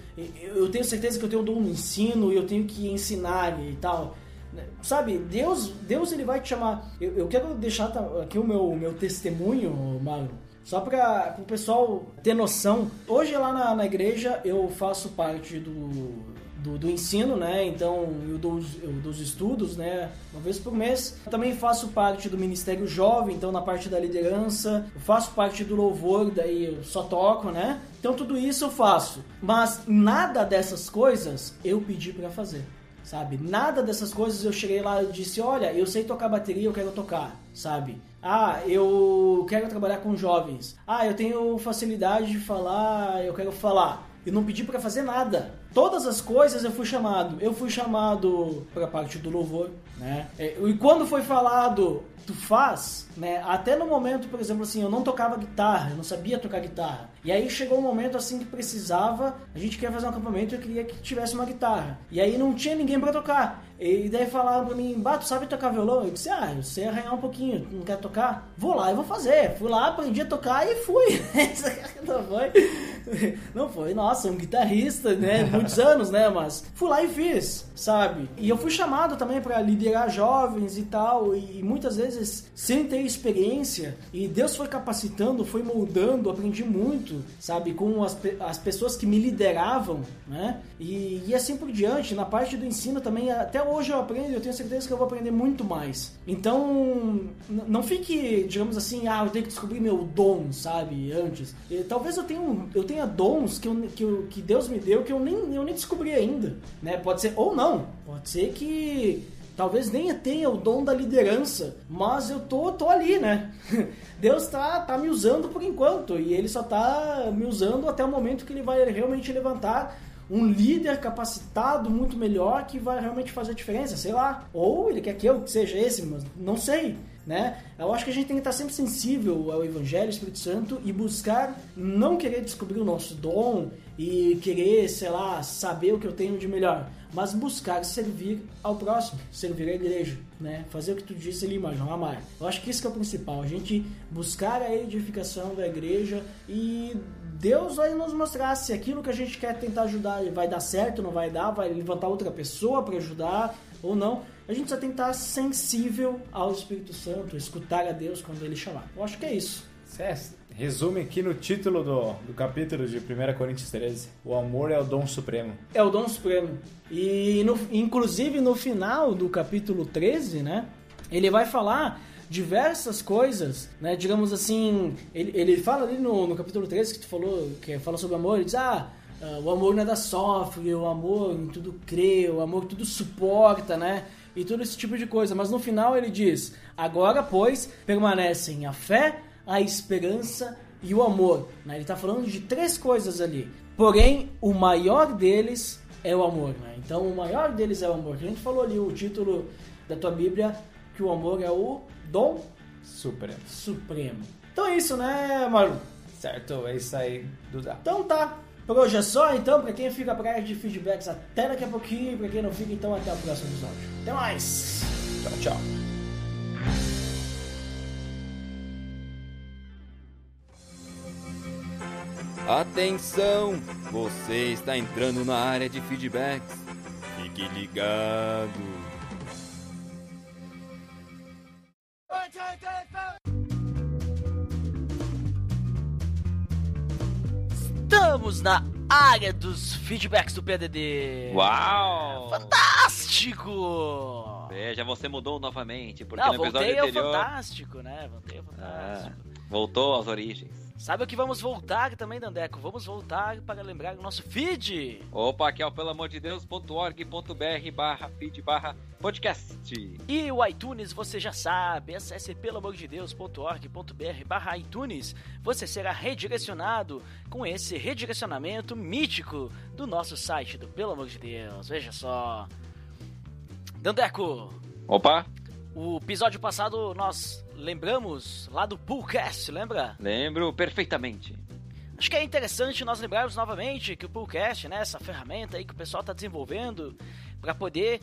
Eu tenho certeza que eu tenho dom no ensino e eu tenho que ensinar e tal. Sabe, Deus, Deus ele vai te chamar. Eu, eu quero deixar aqui o meu, o meu testemunho, Mário, só para o pessoal ter noção. Hoje lá na, na igreja eu faço parte do, do, do ensino, né? Então eu dou, eu dou os estudos, né? Uma vez por mês. Eu também faço parte do Ministério Jovem, então na parte da liderança. Eu faço parte do louvor, daí eu só toco, né? Então tudo isso eu faço. Mas nada dessas coisas eu pedi para fazer sabe? Nada dessas coisas eu cheguei lá e disse, olha, eu sei tocar bateria, eu quero tocar, sabe? Ah, eu quero trabalhar com jovens. Ah, eu tenho facilidade de falar, eu quero falar. Eu não pedi para fazer nada. Todas as coisas eu fui chamado. Eu fui chamado para a parte do louvor, né? É, E quando foi falado tu faz, né? Até no momento, por exemplo, assim, eu não tocava guitarra, eu não sabia tocar guitarra. E aí chegou um momento assim que precisava, a gente queria fazer um acampamento eu queria que tivesse uma guitarra. E aí não tinha ninguém para tocar. E daí falaram pra mim, Bato, sabe tocar violão? Eu disse, ah, eu sei arranhar um pouquinho, não quer tocar? Vou lá e vou fazer. Fui lá, aprendi a tocar e fui. não foi, não foi, nossa, um guitarrista, né? Muitos anos, né? Mas fui lá e fiz, sabe? E eu fui chamado também para liderar jovens e tal, e muitas vezes sem ter experiência, e Deus foi capacitando, foi moldando, aprendi muito, sabe? Com as, as pessoas que me lideravam, né? E, e assim por diante, na parte do ensino também, até hoje eu aprendo, eu tenho certeza que eu vou aprender muito mais. Então, não fique, digamos assim, ah, eu tenho que descobrir meu dom, sabe, antes. E, talvez eu tenha, eu tenha dons que, eu, que, eu- que Deus me deu que eu nem, eu nem descobri ainda, né? Pode ser, ou não, pode ser que talvez nem tenha o dom da liderança, mas eu tô, tô ali, né? Deus tá, tá me usando por enquanto e ele só tá me usando até o momento que ele vai realmente levantar um líder capacitado muito melhor que vai realmente fazer a diferença, sei lá. Ou ele quer que eu seja esse, mas não sei, né? Eu acho que a gente tem que estar sempre sensível ao Evangelho, ao Espírito Santo e buscar não querer descobrir o nosso dom e querer, sei lá, saber o que eu tenho de melhor, mas buscar servir ao próximo, servir a igreja, né? Fazer o que tu disse ali, mas não amar. Eu acho que isso que é o principal, a gente buscar a edificação da igreja e Deus vai nos mostrar se aquilo que a gente quer tentar ajudar vai dar certo, não vai dar, vai levantar outra pessoa para ajudar ou não. A gente só tem que estar sensível ao Espírito Santo, escutar a Deus quando ele chamar. Eu acho que é isso. Isso é- resume aqui no título do, do capítulo de 1 Coríntios 13. O amor é o dom supremo. É o dom supremo. E no- inclusive no final do capítulo 13, né? Ele vai falar diversas coisas, né? Digamos assim, ele, ele fala ali no, no capítulo 13 que tu falou, que fala sobre amor, ele diz, ah, ah, o amor nada sofre, o amor em tudo crê, o amor tudo suporta, né? E todo esse tipo de coisa. Mas no final ele diz, agora, pois, permanecem a fé, a esperança e o amor. Né? Ele está falando de três coisas ali. Porém, o maior deles é o amor. Né? Então, o maior deles é o amor. A gente falou ali o título da tua Bíblia que o amor é o dom Supremo. supremo. Então é isso, né, Maru? Certo, é isso aí, Duda. Então tá. Por hoje é só, então, pra quem fica área de feedbacks até daqui a pouquinho, pra quem não fica, então até o próximo episódio. Até mais! Tchau, tchau. Atenção! Você está entrando na área de feedbacks. Fique ligado. Estamos na área dos feedbacks do PDD. Uau! Fantástico! Veja, você mudou novamente, porque Não, no episódio voltei anterior... fantástico, né? Voltei ao Ah, fantástico. voltou às origens. Sabe o que vamos voltar também, Dandeco? Vamos voltar para lembrar o nosso feed. Opa, aqui é o pelo amor de Deus.org.br barra feed barra podcast. E o iTunes, você já sabe, acesse pelamordedeus.org.br barra iTunes. Você será redirecionado com esse redirecionamento mítico do nosso site do Pelo Amor de Deus. Veja só. Dandeco, Opa, o episódio passado nós lembramos lá do Poolcast, lembra? lembro perfeitamente. Acho que é interessante nós lembrarmos novamente que o Poolcast, né, essa ferramenta aí que o pessoal está desenvolvendo para poder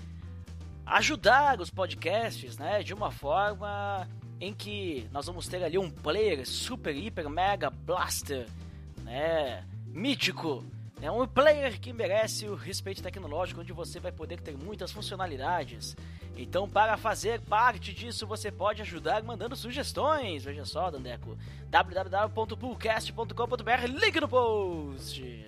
ajudar os podcasts, né, de uma forma em que nós vamos ter ali um player super, hiper, mega blaster, né, mítico, é um player que merece o respeito tecnológico, onde você vai poder ter muitas funcionalidades. Então, para fazer parte disso, você pode ajudar mandando sugestões. Veja só, Dandeco, www.poolcast.com.br, link no post. Se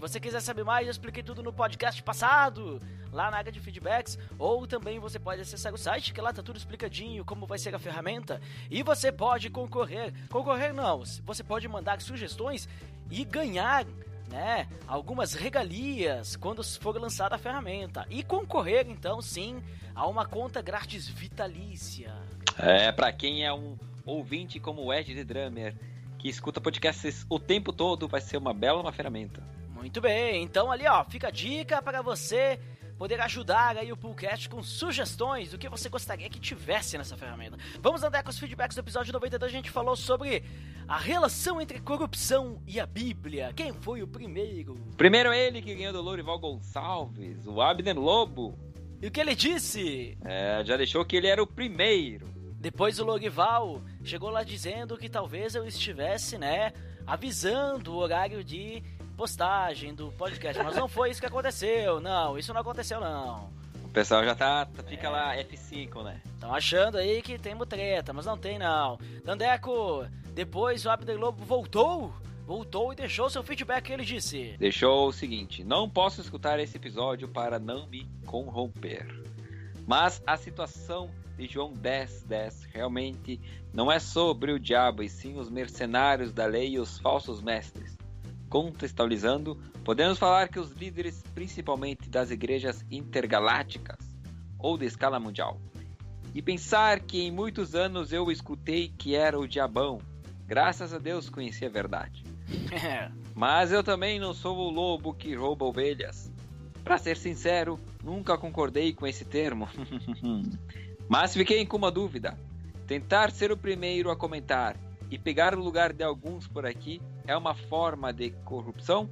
você quiser saber mais, eu expliquei tudo no podcast passado, lá na área de feedbacks, ou também você pode acessar o site, que lá tá tudo explicadinho, como vai ser a ferramenta, e você pode concorrer. Concorrer não, você pode mandar sugestões e ganhar né, algumas regalias quando for lançada a ferramenta e concorrer então sim a uma conta grátis vitalícia. É, pra quem é um ouvinte como o Ed The Drummer, que escuta podcasts o tempo todo, vai ser uma bela uma ferramenta. Muito bem, então ali ó, fica a dica para você poder ajudar aí o Poolcast com sugestões do que você gostaria que tivesse nessa ferramenta. Vamos andar com os feedbacks do episódio 92, a gente falou sobre a relação entre corrupção e a Bíblia. Quem foi o primeiro? Primeiro ele que ganhou do Lourival Gonçalves, o Abner Lobo. E o que ele disse? É, já deixou que ele era o primeiro. Depois o Logival chegou lá dizendo que talvez eu estivesse, né, avisando o horário de postagem do podcast, mas não foi isso que aconteceu. Não, isso não aconteceu não. O pessoal já tá, fica é. lá F5, né? Estão achando aí que tem mutreta, mas não tem não. Dandeco, depois o Abner Lobo voltou voltou e deixou seu feedback ele disse: Deixou o seguinte: Não posso escutar esse episódio para não me corromper. Mas a situação de João 10, 10 realmente não é sobre o diabo, e sim os mercenários da lei e os falsos mestres. Contextualizando, podemos falar que os líderes, principalmente das igrejas intergalácticas ou de escala mundial, e pensar que em muitos anos eu escutei que era o diabão, graças a Deus conheci a verdade. Mas eu também não sou o lobo que rouba ovelhas. Para ser sincero, nunca concordei com esse termo. Mas fiquei com uma dúvida. Tentar ser o primeiro a comentar e pegar o lugar de alguns por aqui é uma forma de corrupção?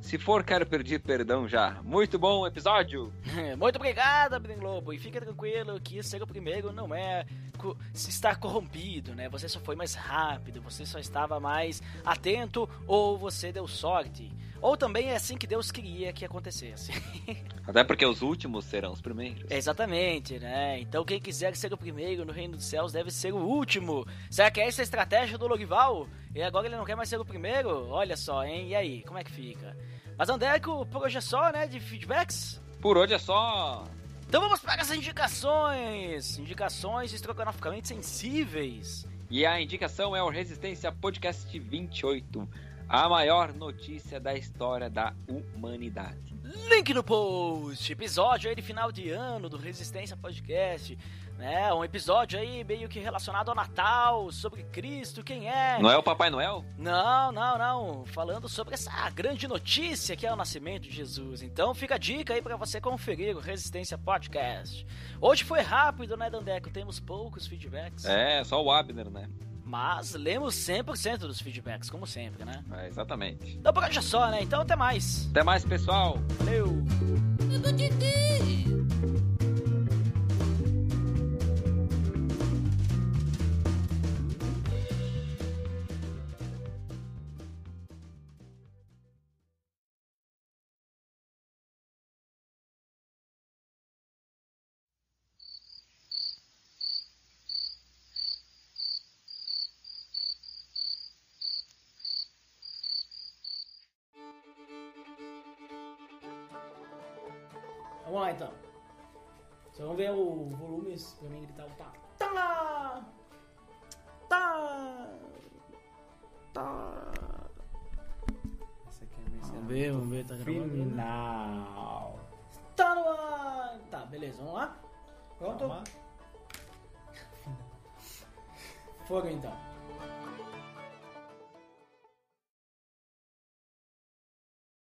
Se for, quero pedir perdão já. Muito bom episódio! Muito obrigado, Abden Globo. E fica tranquilo que ser o primeiro não é se estar corrompido, né? Você só foi mais rápido, você só estava mais atento ou você deu sorte. Ou também é assim que Deus queria que acontecesse. Até porque os últimos serão os primeiros. Exatamente, né? Então quem quiser ser o primeiro no reino dos céus deve ser o último. Será que é essa a estratégia do Logival? E agora ele não quer mais ser o primeiro? Olha só, hein? E aí, como é que fica? Mas Andeco, por hoje é só, né? De feedbacks? Por hoje é só. Então vamos para as indicações. Indicações estrogonoficamente sensíveis. E a indicação é o Resistência Podcast 28 a maior notícia da história da humanidade. Link no post, episódio aí de final de ano do Resistência Podcast, né? Um episódio aí meio que relacionado ao Natal, sobre Cristo, quem é. Não é o Papai Noel? Não, não, não. Falando sobre essa grande notícia que é o nascimento de Jesus. Então fica a dica aí para você conferir o Resistência Podcast. Hoje foi rápido, né, Dandeco? Temos poucos feedbacks. É, só o Abner, né? Mas lemos 100% dos feedbacks, como sempre, né? É, exatamente. Então por hoje é só, né? Então até mais. Até mais, pessoal. Valeu. Vamos mim gritar o tá. Tá! Tá! Tá! Essa aqui é a Vamos ver, vamos ver, tá gravando. Final. Tá no ar! Tá, beleza, vamos lá? Pronto? Fogo então.